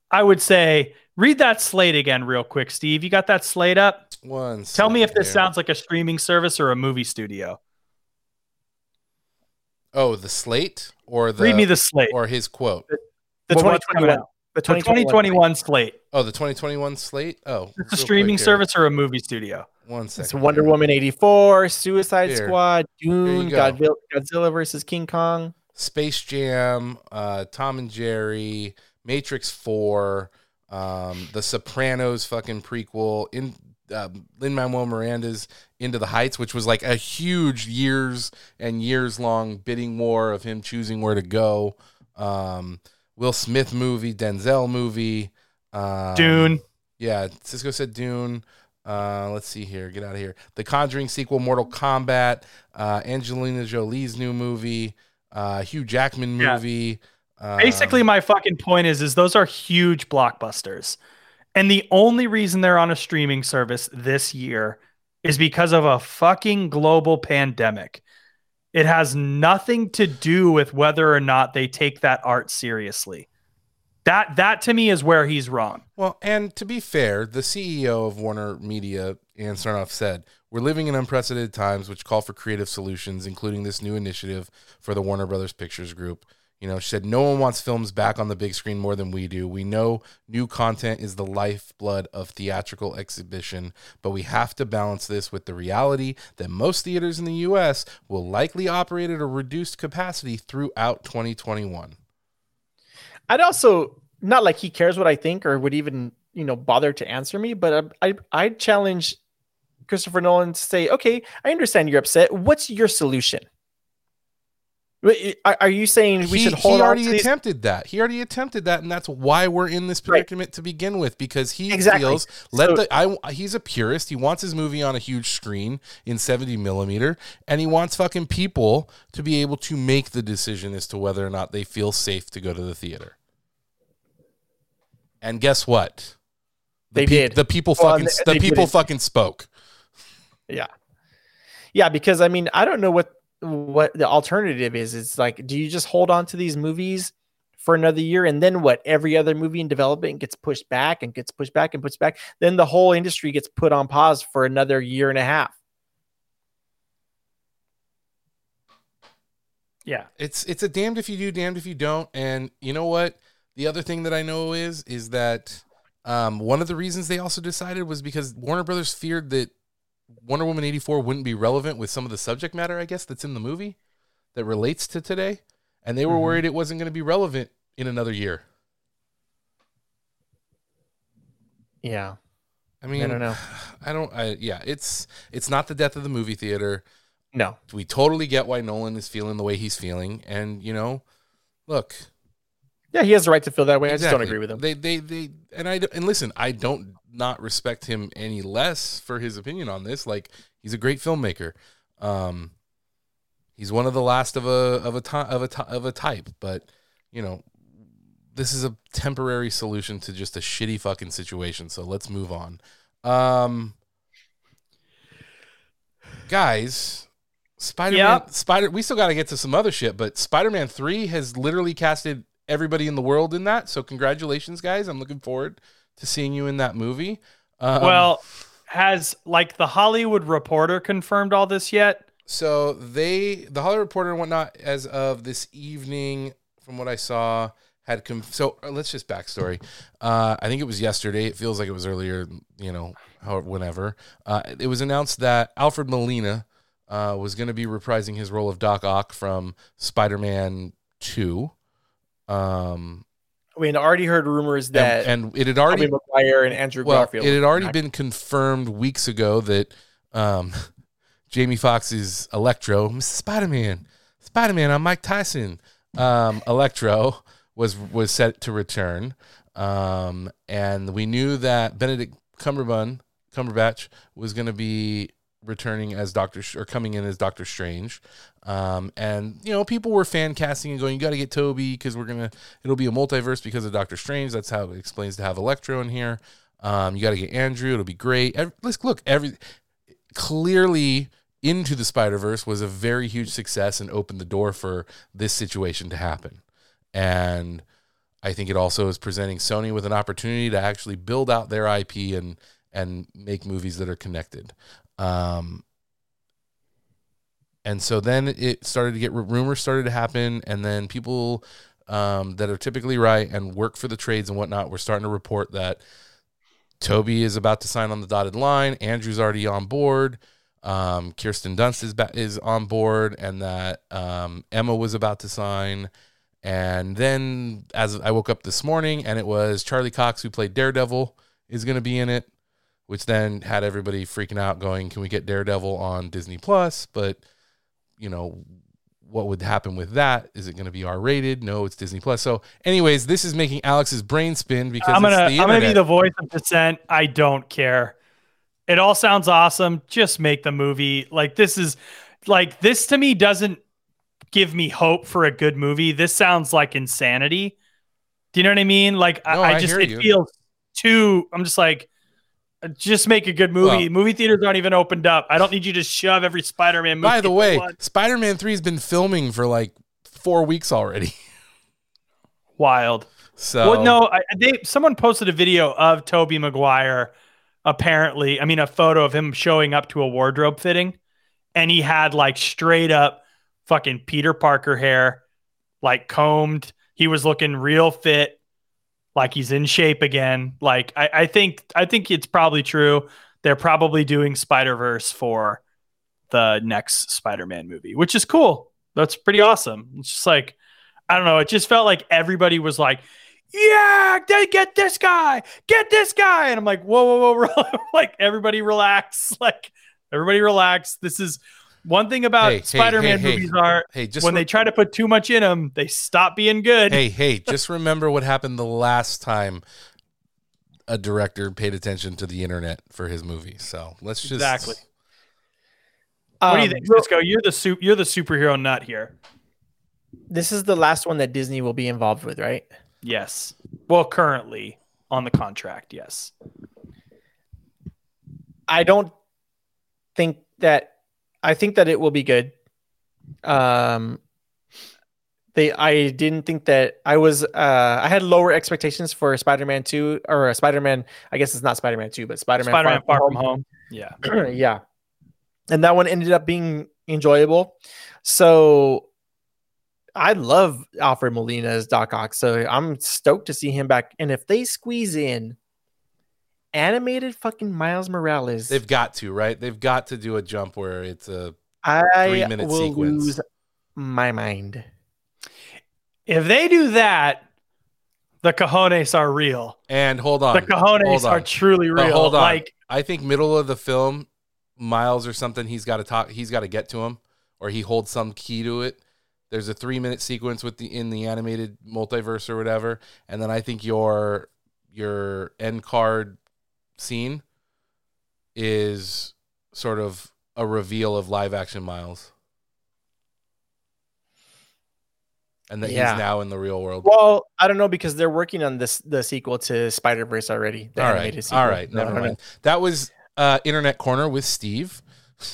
I would say read that slate again real quick, Steve. You got that slate up? One Tell me if this here. sounds like a streaming service or a movie studio. Oh, the slate or the read me the slate. or his quote. The Well, what's coming 2021? The The 2021 slate. Oh, the 2021 slate. Oh, It's a streaming quick here. service or a movie studio. One It's. Wonder here. Woman 84, Suicide Here. Squad, Dune, go. Godzilla, Godzilla versus King Kong. Space Jam, uh, Tom and Jerry, Matrix Four, um, The Sopranos fucking prequel, in um, Lin Manuel Miranda's Into the Heights, which was like a huge years and years long bidding war of him choosing where to go. Um, Will Smith movie, Denzel movie, um, Dune. Yeah, Cisco said Dune. Uh, let's see here. Get out of here. The Conjuring sequel, Mortal Kombat, uh, Angelina Jolie's new movie, uh, Hugh Jackman Yeah. movie. Um, Basically, my fucking point is, is those are huge blockbusters, and the only reason they're on a streaming service this year is because of a fucking global pandemic. It has nothing to do with whether or not they take that art seriously. That that to me is where he's wrong. Well, and to be fair, the CEO of Warner Media, Ann Sarnoff, said, We're living in unprecedented times which call for creative solutions, including this new initiative for the Warner Brothers Pictures Group. You know, she said, No one wants films back on the big screen more than we do. We know new content is the lifeblood of theatrical exhibition, but we have to balance this with the reality that most theaters in the U.S. will likely operate at a reduced capacity throughout 2021. I'd also not like he cares what I think or would even you know bother to answer me, but I I I challenge Christopher Nolan to say, okay, I understand you're upset. What's your solution? Wait, Are you saying we he, should hold he already to these? attempted that. He already attempted that, and that's why we're in this Right. predicament to begin with. Because he Exactly. feels let So- the I he's a purist. He wants his movie on a huge screen in seventy millimeter, and he wants fucking people to be able to make the decision as to whether or not they feel safe to go to the theater. And guess what? The They pe- did. The people Well, fucking and the they people didn't. fucking spoke. Yeah. Yeah, because I mean, I don't know what what the alternative is. It's like, do you just hold on to these movies for another year and then what? Every other movie in development gets pushed back and gets pushed back and pushed back. Then the whole industry gets put on pause for another year and a half. Yeah. it's it's a damned if you do, damned if you don't. And you know what? The other thing that I know is is that um, one of the reasons they also decided was because Warner Brothers feared that Wonder Woman eighty four wouldn't be relevant with some of the subject matter, I guess, that's in the movie that relates to today, and they were Mhm. worried it wasn't going to be relevant in another year. Yeah. I mean, I don't know. I don't. I yeah, it's it's not the death of the movie theater. No. we totally get why Nolan is feeling the way he's feeling, and you know, look, Yeah, he has the right to feel that way. I just don't agree with him. They, they, they, and I and listen, I don't not respect him any less for his opinion on this. Like he's a great filmmaker. Um, he's one of the last of a of a ti- of a of a type, but you know, this is a temporary solution to just a shitty fucking situation. So let's move on. Um, guys, Spider Man, Yep. Spider. We still got to get to some other shit, but Spider Man Three has literally casted everybody in the world in that. So congratulations, guys! I'm looking forward to seeing you in that movie. Um, well, has like the Hollywood Reporter confirmed all this yet? so they, the Hollywood Reporter and whatnot, as of this evening, from what I saw, had com- so uh, let's just backstory. Uh, I think it was yesterday. It feels like it was earlier. You know, how whenever uh, it was announced that Alfred Molina uh, was going to be reprising his role of Doc Ock from Spider-Man Two. Um, I mean, I already heard rumors that and it had already Maguire and Andrew well, Garfield. it had already been confirmed weeks ago that um, Jamie Foxx's Electro, Mr. Spider Man, Spider Man, I'm Mike Tyson. Um, Electro was was set to return, um, and we knew that Benedict Cumberbatch Cumberbatch was going to be returning as Doctor or coming in as Doctor Strange. Um, and you know, people were fan casting and going, "You got to get Tobey because we're gonna it'll be a multiverse because of Doctor Strange." That's how it explains to have Electro in here. Um, you got to get Andrew; it'll be great. Every, let's look every clearly into the Spider Verse was a very huge success and opened the door for this situation to happen. And I think it also is presenting Sony with an opportunity to actually build out their IP and and make movies that are connected. Um, and so then it started to get rumors started to happen, and then people um, that are typically right and work for the trades and whatnot, we're starting to report that Tobey is about to sign on the dotted line. Andrew's already on board. Um, Kirsten Dunst is ba- is on board, and that um, Emma was about to sign. And then, as I woke up this morning, and it was Charlie Cox who played Daredevil is going to be in it, which then had everybody freaking out, going, "Can we get Daredevil on Disney Plus?" But you know, what would happen with that? Is it going to be R rated? No, it's Disney Plus. So, anyways, this is making Alex's brain spin because I'm gonna I'm gonna be the voice of dissent. I don't care. It all sounds awesome. Just make the movie. Like this is like this to me doesn't give me hope for a good movie. This sounds like insanity. Do you know what I mean? Like No, I, I just it you. feels too. I'm just like. Just make a good movie. Well- movie theaters aren't even opened up. I don't need you to shove every Spider-Man movie. By the way. Spider Man 3 has been filming for like four weeks already. wild. So, Well, no, I, they someone posted a video of Tobey Maguire. Apparently, I mean, a photo of him showing up to a wardrobe fitting, and he had like straight up fucking Peter Parker hair, like combed. He was looking real fit, like he's in shape again. Like I, I think, I think it's probably true. They're probably doing Spider Verse for the next Spider Man movie, which is cool. That's pretty awesome. It's just like I don't know. It just felt like everybody was like, "Yeah, they get this guy, get this guy," and I'm like, "Whoa, whoa, whoa!" whoa. like everybody relax. Like everybody relax. This is one thing about Hey, hey, Spider-Man hey, hey. movies are hey, just when re- they try to put too much in them, they stop being good. hey, hey, just remember what happened the last time a director paid attention to the internet for his movie. So let's just Exactly. what do you Um, think, real- Cisco? You're the su- you're the superhero nut here. This is the last one that Disney will be involved with, right? Yes. Well, currently on the contract, yes. I don't think that I think that it will be good. Um they I didn't think that I was uh I had lower expectations for Spider-Man 2 or Spider-Man I guess it's not Spider-Man 2 but Spider-Man, Spider-Man Far From Home. Home. Yeah. yeah. And that one ended up being enjoyable. So I love Alfred Molina as Doc Ock. So I'm stoked to see him back. And if they squeeze in animated fucking Miles Morales, They've got to, right? They've got to do a jump where it's a I three-minute will sequence. lose my mind. If they do that, the cojones are real. and hold on. The cojones on. are truly real. hold on. Like I think middle of the film, Miles or something, he's got to talk. He's got to get to him, or he holds some key to it. There's a three minute sequence with the in the animated multiverse or whatever, and then I think your your end card scene is sort of a reveal of live action Miles, and that Yeah. he's now in the real world. Well, I don't know because they're working on this the sequel to Spider Verse already. The All, right. Sequel. All right. Never I mind. That was uh, Internet Corner with Steve.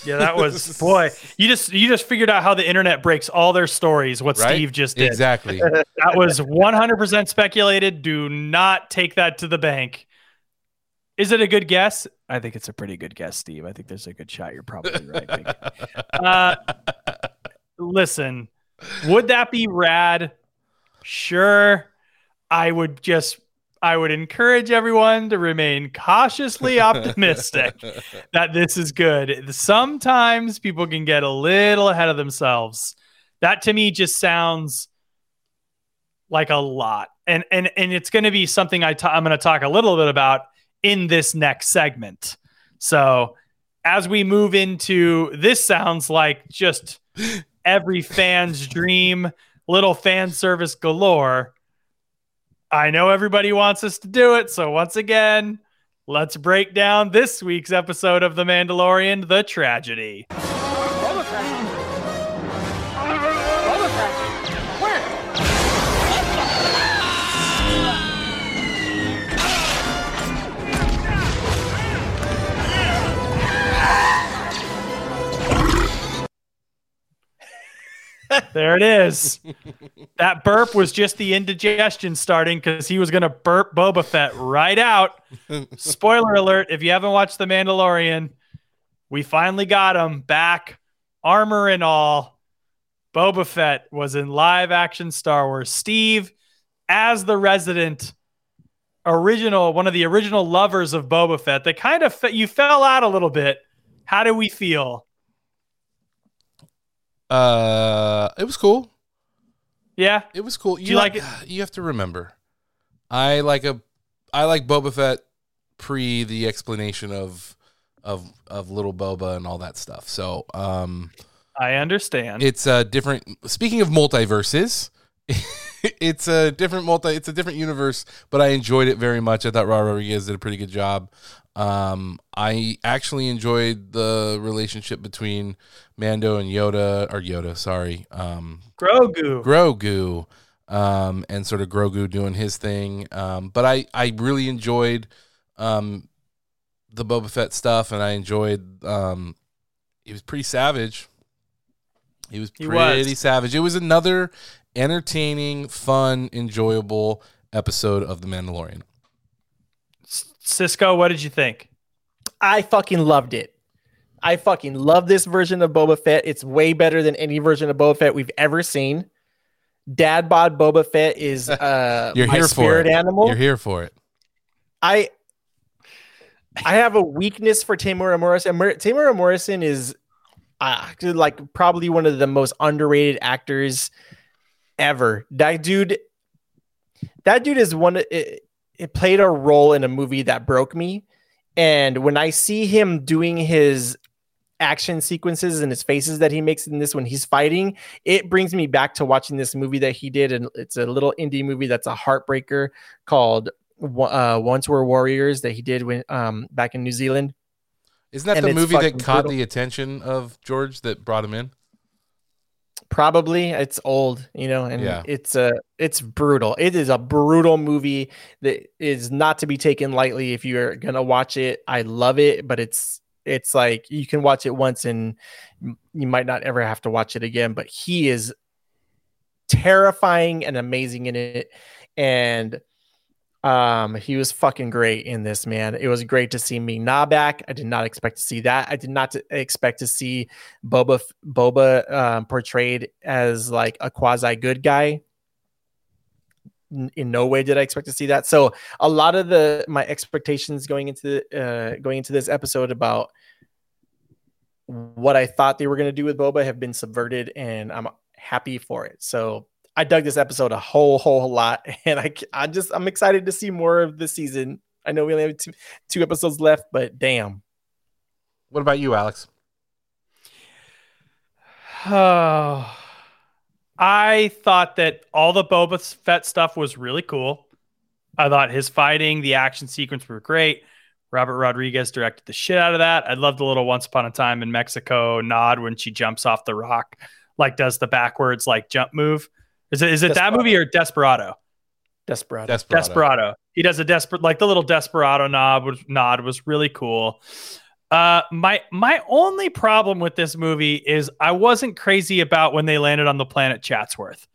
yeah, that was boy. You just you just figured out how the internet breaks all their stories. What Right? Steve just did. Exactly. That was 100% speculated. Do not take that to the bank. Is it a good guess? I think it's a pretty good guess, Steve. I think there's a good shot. You're probably right. Uh, listen, would that be rad? Sure. I would just I would encourage everyone to remain cautiously optimistic that this is good. Sometimes people can get a little ahead of themselves. That to me just sounds like a lot. And and and it's going to be something I ta- I'm going to talk a little bit about in this next segment. So, as we move into this sounds like just every fan's dream, little fan service galore. I know everybody wants us to do it, so once again, let's break down this week's episode of The Mandalorian, The Tragedy. There it is. that burp was just the indigestion starting because he was going to burp Boba Fett right out. Spoiler alert if you haven't watched The Mandalorian, we finally got him back, armor and all. Boba Fett was in live action Star Wars. Steve, as the resident original, one of the original lovers of Boba Fett, that kind of fe- you fell out a little bit. How do we feel? Uh, it was cool. Yeah, It was cool. You, you like it? You have to remember, I like a, I like Boba Fett pre the explanation of, of of little Boba and all that stuff. So, um, I understand. it's a different. Speaking of multiverses, it's a different multi. It's a different universe, but I enjoyed it very much. I thought Ra Rodriguez did a pretty good job. Um, I actually enjoyed the relationship between Mando and Yoda, or Yoda, sorry, um, Grogu. Grogu, um, and sort of Grogu doing his thing. Um, but I, I really enjoyed um, the Boba Fett stuff, and I enjoyed. Um, he was pretty savage. He was He pretty was. savage. It was another entertaining, fun, enjoyable episode of The Mandalorian. Cisco, what did you think? I fucking loved it. I fucking love this version of Boba Fett. It's way better than any version of Boba Fett we've ever seen. Dad bod Boba Fett is uh You're my here for it. animal. You're here for it. I I have a weakness for Temuera Morrison. Mur- Temuera Morrison is uh, like probably one of the most underrated actors ever. That dude, that dude is one. It, it played a role in a movie that broke me, and when I see him doing his action sequences and his faces that he makes in this when he's fighting, it brings me back to watching this movie that he did, and it's a little indie movie that's a heartbreaker called uh, Once Were Warriors that he did when um back in New Zealand. Isn't that And the movie that caught brutal. the attention of George that brought him in? Probably it's old, you know, and Yeah. it's a it's brutal. It is a brutal movie that is not to be taken lightly if you're gonna watch it. I love it, but it's it's like you can watch it once and you might not ever have to watch it again. But he is terrifying and amazing in it, and um, he was fucking great in this man. It was great to see Ming Na back. I did not expect to see that. I did not expect to see Boba Boba um, portrayed as like a quasi good guy. In no way did I expect to see that. So a lot of the my expectations going into uh, going into this episode about what I thought they were going to do with Boba have been subverted, and I'm happy for it. So I dug this episode a whole whole lot, and I I just I'm excited to see more of this season. I know we only have two two episodes left, but damn. What about you, Alex? Oh, I thought that all the Boba Fett stuff was really cool. I thought his fighting, the action sequence were great. Robert Rodriguez directed the shit out of that. I loved the little Once Upon a Time in Mexico nod when she jumps off the rock, like does the backwards like jump move. Is it is it that movie or Desperado? Desperado. Desperado. Desperado. He does a desperate, like the little Desperado nod was, nod was really cool. Uh, my my only problem with this movie is I wasn't crazy about when they landed on the planet Chatsworth.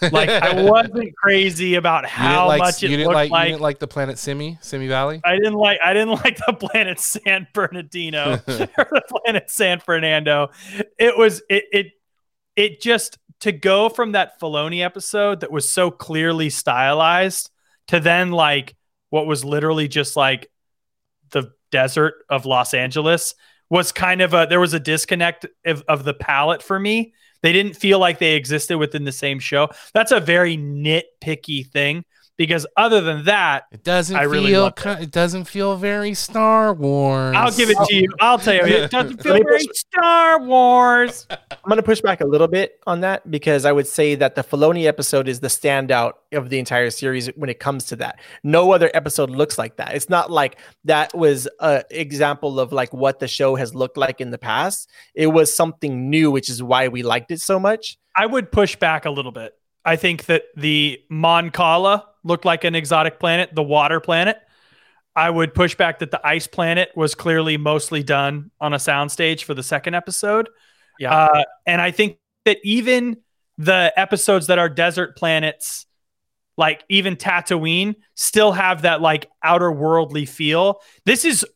Like I wasn't crazy about how like, much it you didn't looked like, like. you didn't like the planet Simi, Simi Valley. I didn't like I didn't like the planet San Bernardino or the planet San Fernando. It was it it it just to go from that Filoni episode that was so clearly stylized to then like what was literally just like the desert of Los Angeles was kind of a there was a disconnect of, of the palette for me. They didn't feel like they existed within the same show. That's a very nitpicky thing because other than that, It doesn't I really feel. loved ki- it doesn't feel very Star Wars. I'll give it to you. I'll tell you, it doesn't feel very Star Wars. I'm going to push back a little bit on that because I would say that the Filoni episode is the standout of the entire series when it comes to that. No other episode looks like that. It's not like that was a example of like what the show has looked like in the past. It was something new, which is why we liked it so much. I would push back a little bit. I think that the Mon Cala looked like an exotic planet, the water planet. I would push back that the ice planet was clearly mostly done on a soundstage for the second episode. Yeah. Uh, and I think that even the episodes that are desert planets, like even Tatooine, still have that like outer worldly feel. This is,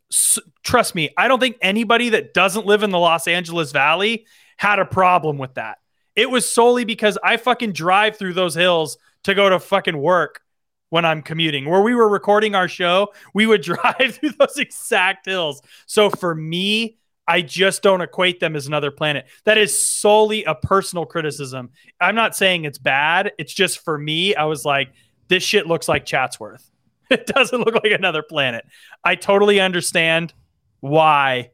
trust me, I don't think anybody that doesn't live in the Los Angeles Valley had a problem with that. It was solely because I fucking drive through those hills to go to fucking work when I'm commuting. Where we were recording our show, we would drive through those exact hills. So for me, I just don't equate them as another planet. That is solely a personal criticism. I'm not saying it's bad. It's just for me, I was like, this shit looks like Chatsworth. It doesn't look like another planet. I totally understand why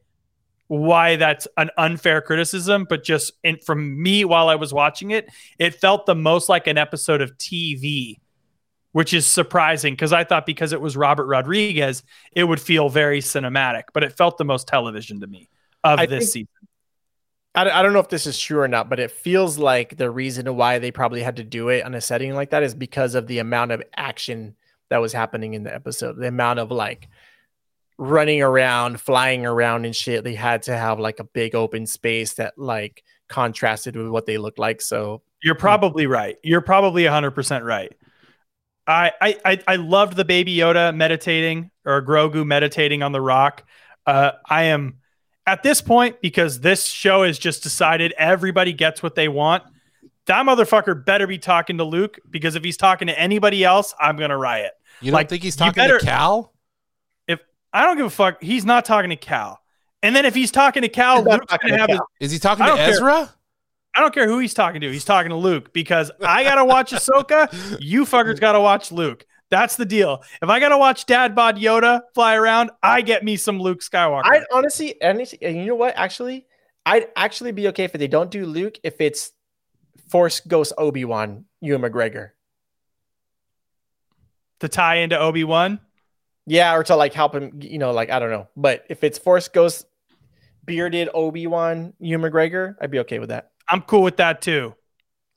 why that's an unfair criticism, but just in, from me while I was watching it, it felt the most like an episode of TV, which is surprising because I thought because it was Robert Rodriguez, it would feel very cinematic, but it felt the most television to me of I this think- season. I I don't know if this is true or not, but it feels like the reason why they probably had to do it on a setting like that is because of the amount of action that was happening in the episode. The amount of like running around, flying around and shit. They had to have like a big open space that like contrasted with what they looked like. So You're probably right. You're probably 100% right. I, I I I loved the baby Yoda meditating or Grogu meditating on the rock. Uh, I am at this point because this show has just decided everybody gets what they want. That motherfucker better be talking to Luke because if he's talking to anybody else, I'm gonna riot. You don't Like, think he's talking better- to Cal? I don't give a fuck. He's not talking to Cal. And then if he's talking to Cal, Luke's talking gonna to have Cal. his Is he talking to don't care. Ezra? I don't care who he's talking to. He's talking to Luke because I gotta watch Ahsoka. You fuckers gotta watch Luke. That's the deal. If I gotta watch Dad Bod Yoda fly around, I get me some Luke Skywalker. I'd honestly, and and you know what? Actually, I'd actually be okay if they don't do Luke if it's Force Ghost Obi Wan, Ewan McGregor. to tie into Obi Wan. Yeah, or to like help him, you know, like I don't know. But if it's Force Ghost bearded Obi Wan, Ewan McGregor, I'd be okay with that. I'm cool with that too.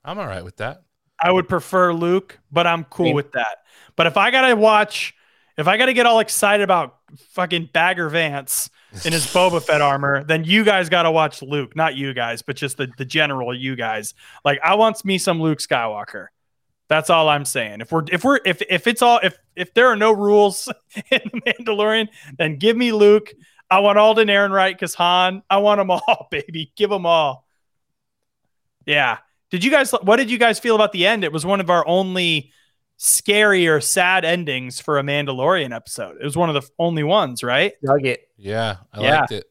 I'm all right with that. I would prefer Luke, but I'm cool Same. with that. But if I gotta watch, if I gotta get all excited about fucking Bagger Vance in his Boba Fett armor, then you guys gotta watch Luke. Not you guys, but just the, the general you guys. Like I want me some Luke Skywalker. That's all I'm saying. If we're if we're if if it's all if if there are no rules in the Mandalorian, then give me Luke. I want Alden Ehrenreich because Han. I want them all, baby. Give them all. Yeah. Did you guys? What did you guys feel about the end? It was one of our only scary or sad endings for a Mandalorian episode. It was one of the only ones, right? Nugget Yeah, I Yeah. liked it.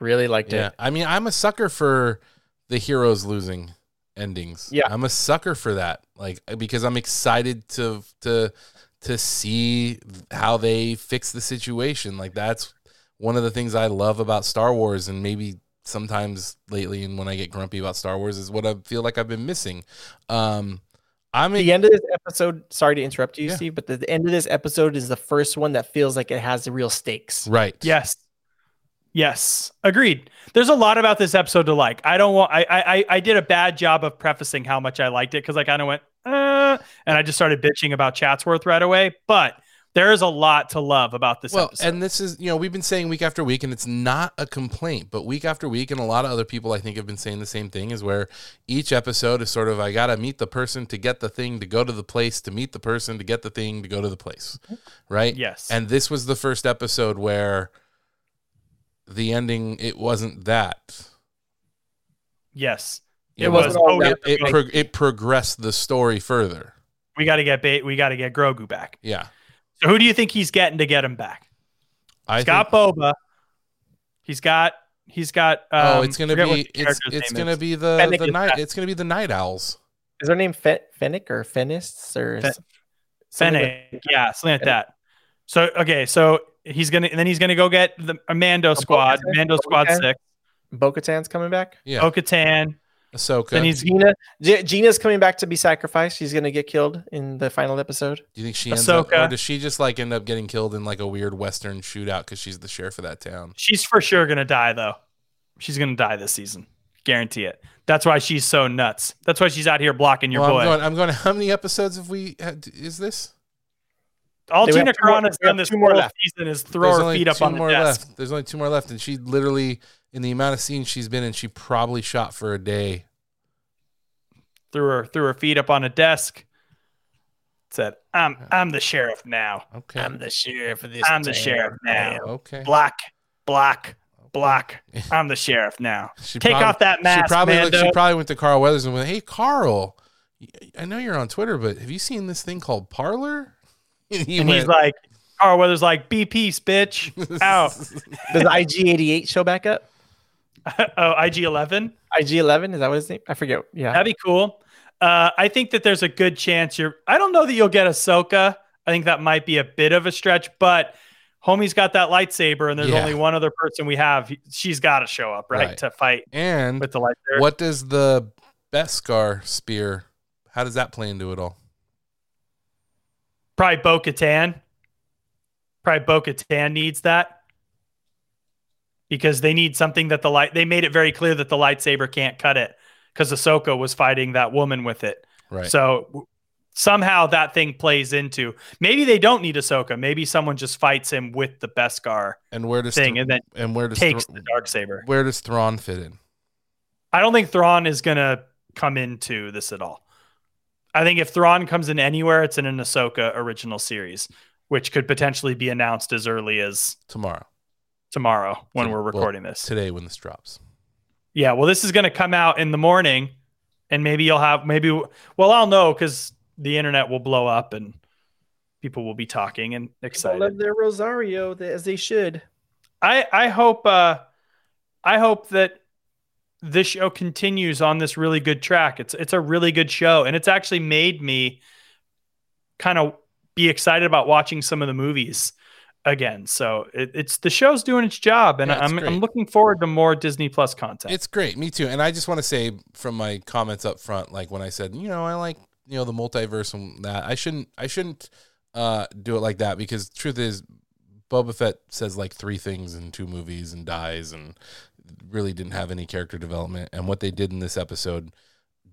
really liked Yeah, it. I mean, I'm a sucker for the heroes losing endings. Yeah. I'm a sucker for that. Like because I'm excited to to to see how they fix the situation. Like that's one of the things I love about Star Wars, and maybe sometimes lately, and when I get grumpy about Star Wars, is what I feel like I've been missing. Um, I'm The end of this episode, sorry to interrupt you, Yeah. Steve, but the, the end of this episode is the first one that feels like it has the real stakes. right. Yes. Yes. Agreed. There's a lot about this episode to like. I don't want. I I I did a bad job of prefacing how much I liked it because I kind of went, uh, and I just started bitching about Chatsworth right away. But there is a lot to love about this well, episode. and this is you know we've been saying week after week, and it's not a complaint, but week after week, and a lot of other people I think have been saying the same thing is where each episode is sort of I gotta meet the person to get the thing to go to the place to meet the person to get the thing to go to the place, right? yes. And this was the first episode where the ending it wasn't that. yes. It wasn't all oh, It it, pro- it progressed the story further. we got to get bait. We got to get Grogu back. Yeah, So who do you think he's getting to get him back? I He's think, got Boba. He's got. He's got. Um, oh, it's gonna be the it's it's gonna is. be the Fennec the night back. it's gonna be the Nite Owls. Is their name Fe- Fennec or Fennis or Fe- s- something with- Yeah, something like that. So okay, so he's gonna and then he's gonna go get the Mando squad, Bo-Katan? Mando squad Bo-Katan? six, Bo-Katan's coming back? Yeah, Bo-Katan. Ahsoka. Then he's Gina, G- Gina's coming back to be sacrificed. She's gonna get killed in the final episode. Do you think she ends up, or does she just like end up getting killed in like a weird Western shootout because she's the sheriff of that town? She's for sure gonna die though. She's gonna die this season, guarantee it. That's why she's so nuts. That's why she's out here blocking your well, boy. I'm going. I'm going. How many episodes have we? Had, is this? All They Gina have two more- Carano's done this two more whole left. season is throw There's her only feet up two on the more desk. left. There's only two more left, and she literally, in the amount of scenes she's been in, she probably shot for a day. Threw her threw her feet up on a desk. Said, "I'm I'm the sheriff now. Okay. I'm the sheriff of this. I'm the sheriff now. okay. Black, black, Okay. Block. I'm the sheriff now. She Take probably- off that mask, She probably Mando. she probably went to Carl Weathers and went, "Hey, Carl, I know you're on Twitter, but have you seen this thing called Parler?" he and he's like, Carl Weathers like, be peace, bitch. Out. Does IG88 show back up? oh, IG11. IG11 is that what his name? I forget. Yeah. That'd be cool. Uh, I think that there's a good chance you're. I don't know that you'll get Ahsoka. I think that might be a bit of a stretch, but homie's got that lightsaber, and there's Yeah. only one other person we have. She's got to show up, right, Right. to fight and with the lightsaber. what does the Beskar spear? How does that play into it all? Probably Bo Katan. Probably Bo Katan needs that because they need something that the light. They made it very clear that the lightsaber can't cut it because Ahsoka was fighting that woman with it. Right. So w- somehow that thing plays into. Maybe they don't need Ahsoka. Maybe someone just fights him with the Beskar and where does thing Thra- and then and where does takes Thra- the dark saber. where does Thrawn fit in? I don't think Thrawn is gonna come into this at all. I think if Thrawn comes in anywhere, it's in an Ahsoka original series, which could potentially be announced as early as Tomorrow, tomorrow when So- we're well, recording this. today, when this drops. Yeah, well, this is going to come out in the morning, and maybe you'll have maybe. Well, I'll know because the internet will blow up and people will be talking and People excited. love their Rosario as they should. I I hope uh, I hope that this show continues on this really good track. It's it's a really good show, and it's actually made me kind of be excited about watching some of the movies again. So it, it's the show's doing its job, and Yeah, it's I'm great. I'm looking forward to more Disney Plus content. It's great, me too. And I just want to say from my comments up front, like when I said, you know, I like you know the multiverse and that, I shouldn't, I shouldn't uh, do it like that because truth is, Boba Fett says like three things in two movies and dies and really didn't have any character development. And what they did in this episode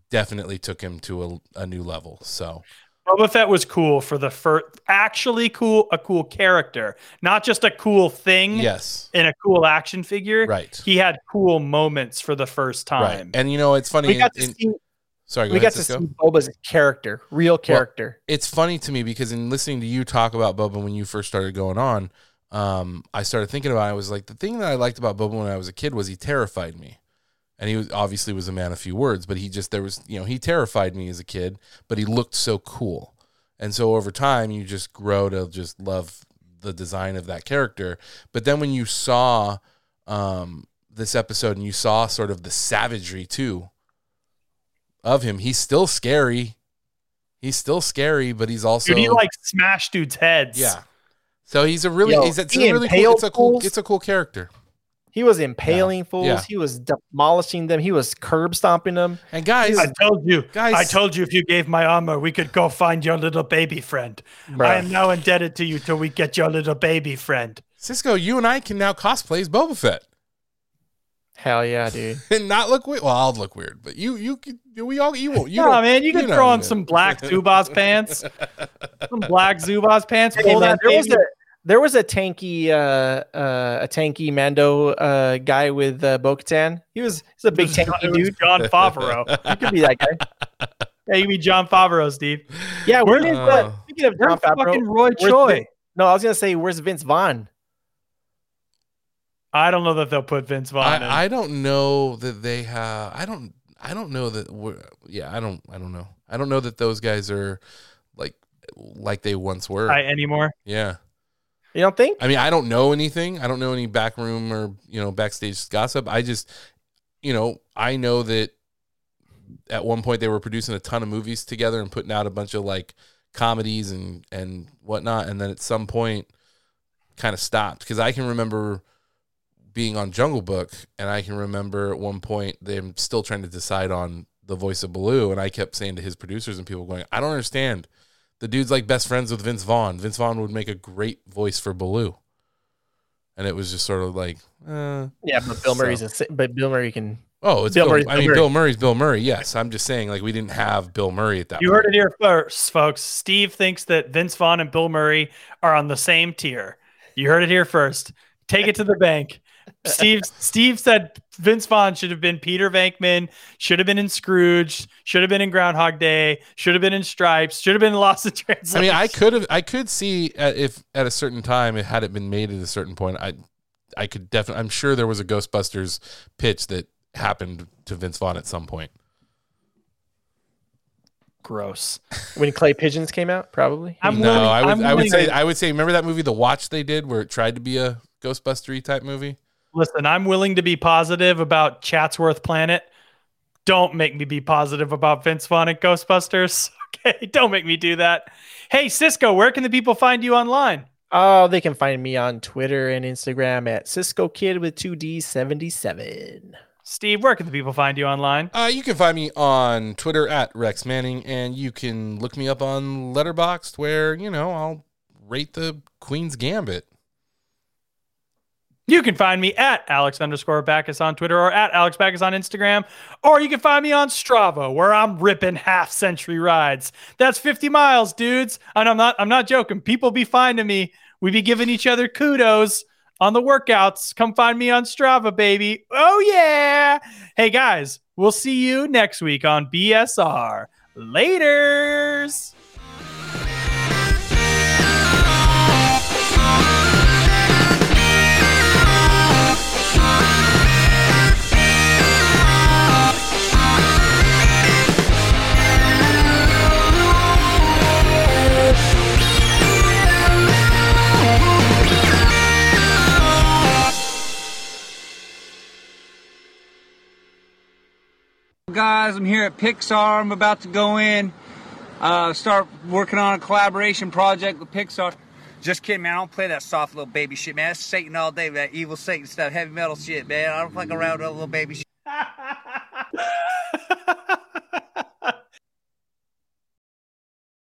definitely took him to a, a new level. So Boba Fett was cool for the first, actually cool, a cool character, not just a cool thing yes, in a cool action figure. right, He had cool moments for the first right. time. And you know, it's funny. We got in- to see sorry, go we ahead, got to Cisco. see Boba's character, real character. it's funny to me because in listening to you talk about Boba when you first started going on, um, I started thinking about it. I was like, the thing that I liked about Boba when I was a kid was he terrified me. And he was obviously was a man of few words, but he just there was you know he terrified me as a kid, but he looked so cool, and so over time you just grow to just love the design of that character. But then when you saw um, this episode and you saw sort of the savagery too of him, he's still scary. He's still scary, but he's also Dude, he like smashed dudes' heads. yeah. So he's a really Yo, he's it's he a really cool, it's a cool fools. it's a cool character. He was impaling fools. Yeah. He was demolishing them. He was curb stomping them. And guys, I told you, Guys- I told you if you gave my armor, we could go find your little baby friend. I am now indebted to you till we get your little baby friend. Cisco, you and I can now cosplay as Boba Fett Hell yeah, dude. and not look weird. Well, I'll look weird, but you you could- we all you won't. You no, don't- man, you could know throw on some black Zubaz pants, some black Zubaz pants. Hey, Pull man, there was a there was a tanky uh uh a tanky Mando uh guy with uh, Bo-Katan. He was he's a big tanky John- it was dude. Jon Favreau. You could be that guy. yeah, you be Jon Favreau, Steve. Yeah, where Where is is Uh, uh, speaking of John Where's Favreau? fucking Roy where's Choi? Vin- no, I was gonna say where's Vince Vaughn? I don't know that they'll put Vince Vaughn in. I, I don't know that they have. I don't. I don't know that. We're, yeah, I don't. I don't know. I don't know that those guys are like like they once were. I- anymore. yeah. You don't think? I mean, I don't know anything. I don't know any backroom or you know backstage gossip. I just, you know, I know that at one point they were producing a ton of movies together and putting out a bunch of like comedies and and whatnot, and then at some point, kind of stopped because I can remember being on Jungle Book, and I can remember at one point them still trying to decide on the voice of Baloo, and I kept saying to his producers and people going, I don't understand. The dude's like best friends with Vince Vaughn. Vince Vaughn would make a great voice for Baloo. And it was just sort of like, uh, Yeah, but Bill So- Murray's a, but Bill Murray can. oh, it's Bill Bill, Murray's I Bill mean, Murray. Bill Murray's Bill Murray. Yes, I'm just saying, like we didn't have Bill Murray at that. You point. heard it here first, folks. Steve thinks that Vince Vaughn and Bill Murray are on the same tier. You heard it here first. Take it to the bank. Steve Steve said Vince Vaughn should have been Peter Venkman, should have been in Scrooge, should have been in Groundhog Day, should have been in Stripes, should have been Lost in Translation. I mean, I could have, I could see uh, if at a certain time it had it been made at a certain point. I, I could definitely. I'm sure there was a Ghostbusters pitch that happened to Vince Vaughn at some point. Gross. when clay pigeons came out, probably. I'm no, willing- I would. I'm I would say. to- I would say. Remember that movie, The Watch, they did, where it tried to be a Ghostbustery type movie. Listen, I'm willing to be positive about Chatsworth Planet. Don't make me be positive about Vince Vaughn and Ghostbusters. Okay, don't make me do that. Hey, Cisco, where can the people find you online? Oh, they can find me on Twitter and Instagram at Cisco Kid with two D seventy seven. Steve, where can the people find you online? Uh, you can find me on Twitter at Rex Manning, and you can look me up on Letterboxd, where you know I'll rate the Queen's Gambit. You can find me at Alex underscore Backus on Twitter or at Alex Backus on Instagram, or you can find me on Strava where I'm ripping half century rides. That's 50 miles, dudes. And I'm not I'm not joking. People be finding me. We be giving each other kudos on the workouts. Come find me on Strava, baby. Oh yeah. Hey guys, we'll see you next week on BSR. Laters. guys? I'm here at Pixar. I'm about to go in, uh, start working on a collaboration project with Pixar. Just kidding, man. I don't play that soft little baby shit, man. That's Satan all day, that evil Satan stuff, heavy metal shit, man. I don't fuck around with little baby shit.